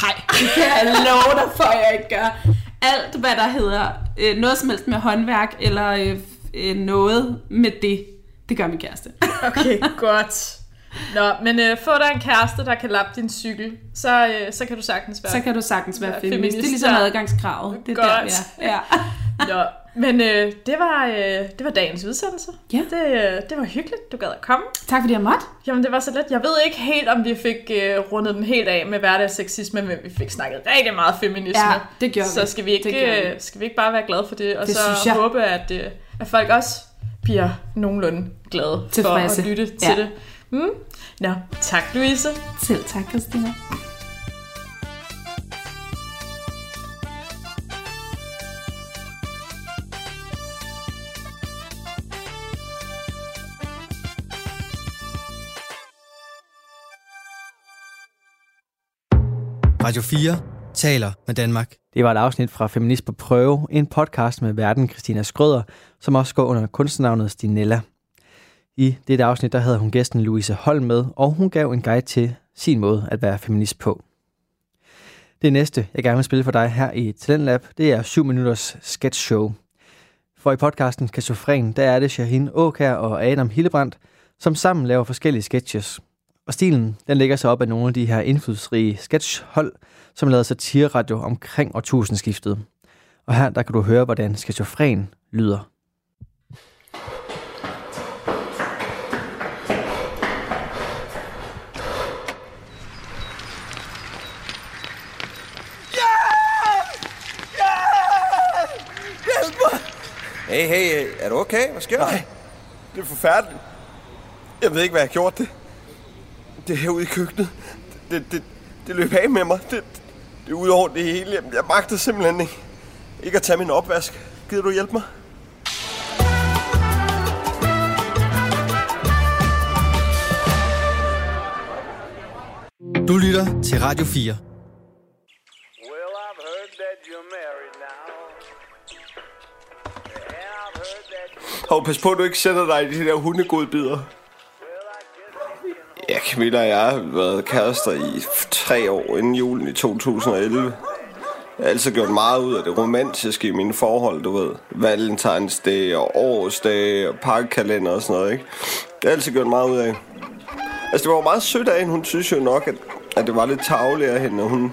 Nej, det kan jeg love dig for, jeg ikke gør. Alt, hvad der hedder øh, noget som helst med håndværk, eller øh, øh, noget med det, det gør min kæreste. Okay, godt. Nå, men øh, få dig en kæreste, der kan lappe din cykel, så, øh, så kan du sagtens være. Så kan du sagtens være Ja, feminist. Det er feminist, ligesom ja. adgangskravet. Det er Godt. der, er. Ja. Nå, men øh, det, var, øh, det var dagens udsendelse. Ja. Det, øh, det var hyggeligt, du gad at komme. Tak fordi jeg måtte. Jamen, det var så let. Jeg ved ikke helt, om vi fik øh, rundet den helt af med hverdagssexisme, men vi fik snakket rigtig meget feminisme. Ja, det gjorde så vi. skal vi, ikke, Det øh, skal vi ikke bare være glade for det, og Det så håbe, at, øh, at folk også bliver nogenlunde glade Tilfredse. for at lytte til Ja. det. Mm? Nå, tak Louise. Selv tak, Christina. Radio 4 taler med Danmark. Det var et afsnit fra Feminist på Prøve, en podcast med verden Christina Skrøder, som også går under kunstnavnet Stinella. I dette afsnit der havde hun gæsten Louise Holm med, og hun gav en guide til sin måde at være feminist på. Det næste, jeg gerne vil spille for dig her i Talentlab, det er 7 minutters sketch show. For i podcasten Kasofren, der er det Shahin Åkær og Adam Hillebrandt, som sammen laver forskellige sketches. Og stilen, den ligger sig op af nogle af de her indflydelsesrige sketchhold, som lavede satire-radio omkring årtusindskiftet. Og her der kan du høre, hvordan skizofren lyder. Hey, hey, er du okay? Hvad sker der? Nej, det er forfærdeligt. Jeg ved ikke, hvad jeg har gjort det. Det er herude i køkkenet. Det, det, det løb af med mig. Det, det er ud over det hele. Jeg, jeg magter simpelthen ikke, ikke at tage min opvask. Gider du hjælpe mig? Du lytter til Radio 4. Well, I've heard that you're married now. And I've heard that Og pas på, at du ikke sætter dig i de der hundegodbider. Ja, Camilla og jeg har været kærester i tre år inden julen i 2011. Jeg har altid gjort meget ud af det romantiske i mine forhold, du ved. Valentines Day og årsdag og pakkekalender og sådan noget, ikke? Det har jeg altid gjort meget ud af. Altså, det var jo meget sødt af hende. Hun synes jo nok, at, at det var lidt tageligt af hende, og hun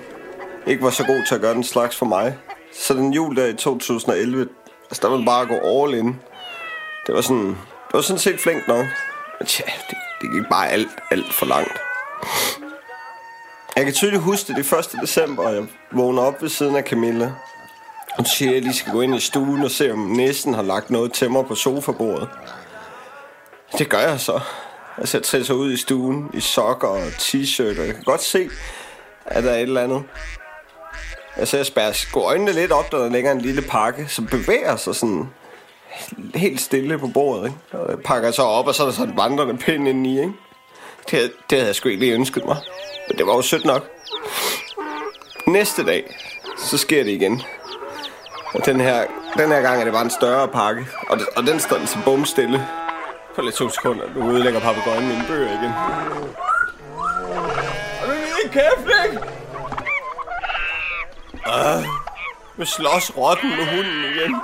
ikke var så god til at gøre den slags for mig. Så den jul der i 2011, altså, der ville bare gå all in. Det var sådan, det var sådan set flink nok. Men tja, det, det gik bare alt, alt for langt. Jeg kan tydeligt huske det, det 1. december, og jeg vågner op ved siden af Camilla. Hun siger, at jeg lige skal gå ind i stuen og se, om næsten har lagt noget til mig på sofabordet. Det gør jeg så. Altså, jeg træder ud i stuen i sokker og t-shirt, og jeg kan godt se, at der er et eller andet. Altså, jeg spærrer sgu øjnene lidt op, da der ligger en lille pakke, som bevæger sig sådan helt stille på bordet, ikke? Og jeg pakker så op, og så er der sådan en vandrende pind inde i, ikke? Det, havde- det havde jeg sgu ikke lige ønsket mig. Men det var jo sødt nok. Næste dag, så sker det igen. Og den her, den her gang er det bare en større pakke. Og, det, og den står altså bum stille. På lidt to sekunder. Nu ødelægger papagøjen mine bøger igen. Og nu er det kæft, ikke? Ah, nu slås rotten med hunden igen.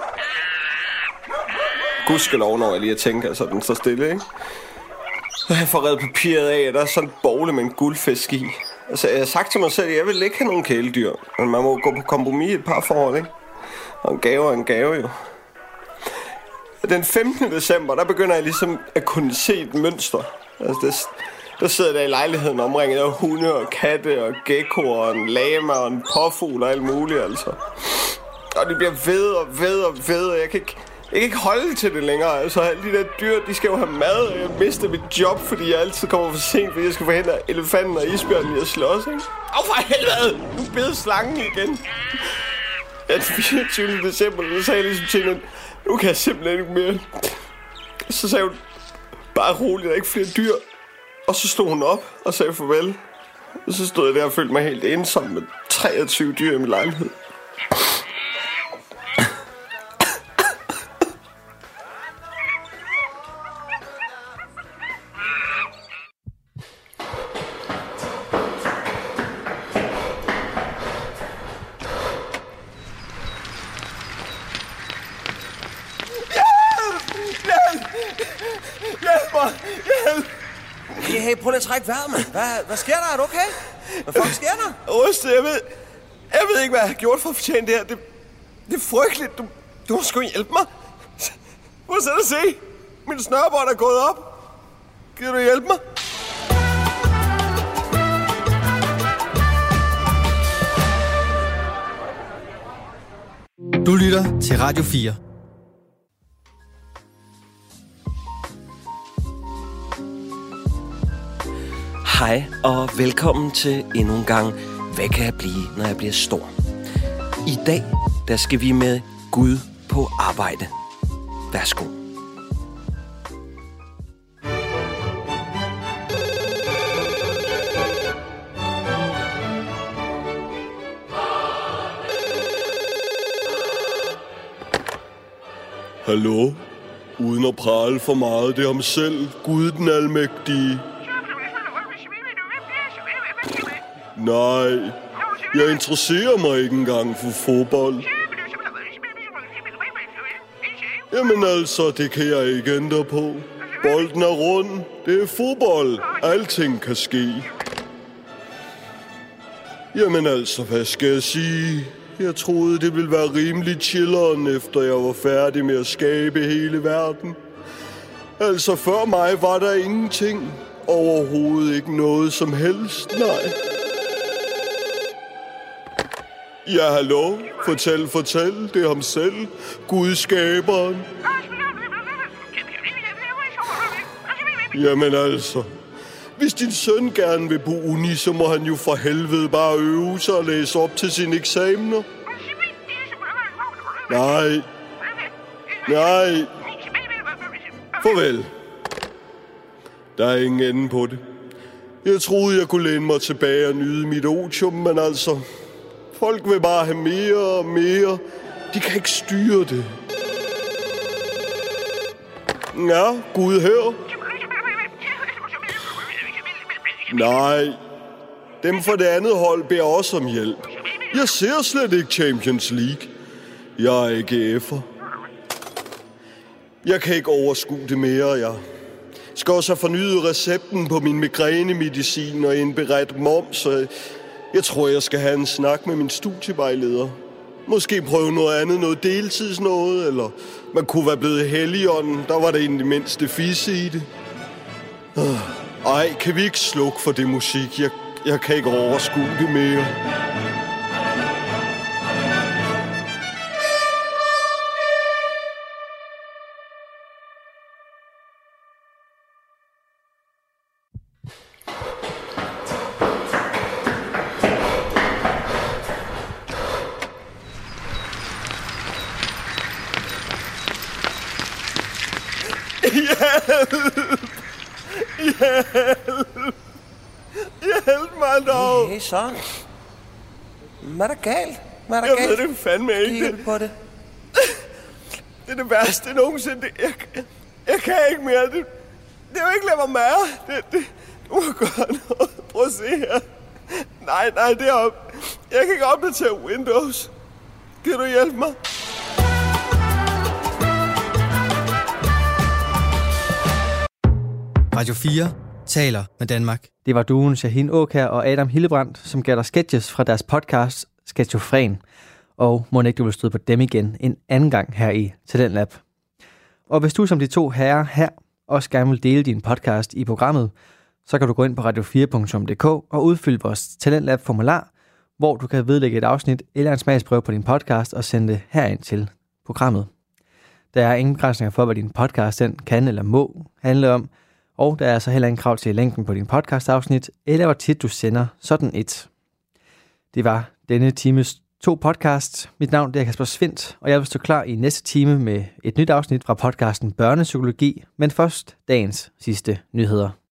Gudskelov, når jeg lige tænker, så den står stille, ikke? Og jeg får reddet papiret af, at der er sådan en bogle med en guldfisk i. Altså, jeg har sagt til mig selv, at jeg vil ikke have nogen kæledyr. Men man må gå på kompromis i et par forhold, ikke? Og en gave er en gave, jo. Den 15. december, der begynder jeg ligesom at kunne se et mønster. Altså, det, der sidder der i lejligheden omringet af hunde og katte og geckoer og en lama og en påfugl og alt muligt, altså. Og det bliver ved og ved og ved, og jeg kan ikke, jeg kan ikke holde til det længere. Altså, alle de der dyr, de skal jo have mad, og jeg mister mit job, fordi jeg altid kommer for sent, fordi jeg skal forhindre elefanten og isbjørnen i at slås, ikke? Åh, for helvede! Nu bed slangen igen. Ja, den 24. december, så sagde jeg ligesom til hende, nu kan jeg simpelthen ikke mere. Så sagde hun, bare roligt, der er ikke flere dyr. Og så stod hun op og sagde farvel. Og så stod jeg der og følte mig helt ensom med 23 dyr i min lejlighed. At vejret, mand. Hvad, hvad sker der? Er du okay? Hvad fuck sker der? Ryste, jeg ved, jeg ved ikke, hvad jeg har gjort for at fortjene det her. Det, det er frygteligt. Du, du må sgu hjælpe mig. Prøv at sætte og se. Min snørbånd er gået op. Kan du hjælpe mig? Du lytter til Radio 4. Hej og velkommen til endnu en gang Hvad kan jeg blive, når jeg bliver stor? I dag, der skal vi med Gud på arbejde. Værsgo. Hallo? Uden at prale for meget, det er ham selv, Gud den almægtige. Nej, jeg interesserer mig ikke engang for fodbold. Jamen altså, det kan jeg ikke ændre på. Bolden er rund. Det er fodbold. Alting kan ske. Jamen altså, hvad skal jeg sige? Jeg troede, det ville være rimelig chilleren, efter jeg var færdig med at skabe hele verden. Altså, før mig var der ingenting. Overhovedet ikke noget som helst, nej. Ja, hallo? Fortæl, fortæl. Det er ham selv. Gud skaberen. Jamen altså. Hvis din søn gerne vil på uni, så må han jo for helvede bare øve sig og læse op til sine eksamener. Nej. Nej. Farvel. Der er ingen ende på det. Jeg troede, jeg kunne læne mig tilbage og nyde mit otium, men altså... Folk vil bare have mere og mere. De kan ikke styre det. Ja, Gud her. Nej. Dem fra det andet hold beder også om hjælp. Jeg ser slet ikke Champions League. Jeg er ikke F'er. Jeg kan ikke overskue det mere, jeg skal også have fornyet recepten på min migrænemedicin og indberedt moms, så jeg tror, jeg skal have en snak med min studievejleder. Måske prøve noget andet, noget deltidsnåde, eller man kunne være blevet helligånden. Der var det egentlig mindste fisse i det. Ah, ej, kan vi ikke slukke for det musik? Jeg, jeg kan ikke overskue det mere. så? Hvad er der galt? Hvad er der jeg galt? ved det fandme ikke. Giv på det. Det er det værste nogensinde. Jeg, jeg, jeg kan ikke mere. Det, det er jo ikke lade mig mærke. Det, det, du må gøre noget. Prøv at se her. Nej, nej, det er op. Jeg kan ikke opdatere Windows. Kan du hjælpe mig? Radio 4 taler med Danmark. Det var duen Shahin Åkær og Adam Hillebrandt, som gav dig sketches fra deres podcast Sketchofren. Og må ikke du vil støde på dem igen en anden gang her i Talentlab. Og hvis du som de to herrer her også gerne vil dele din podcast i programmet, så kan du gå ind på radio4.dk og udfylde vores Talentlab-formular, hvor du kan vedlægge et afsnit eller en smagsprøve på din podcast og sende det herind til programmet. Der er ingen begrænsninger for, hvad din podcast den kan eller må handle om, og der er altså heller ingen krav til længden på din podcast-afsnit, eller hvor tit du sender sådan et. Det var denne times to podcasts. Mit navn det er Kasper Svindt, og jeg vil stå klar i næste time med et nyt afsnit fra podcasten Børnepsykologi, men først dagens sidste nyheder.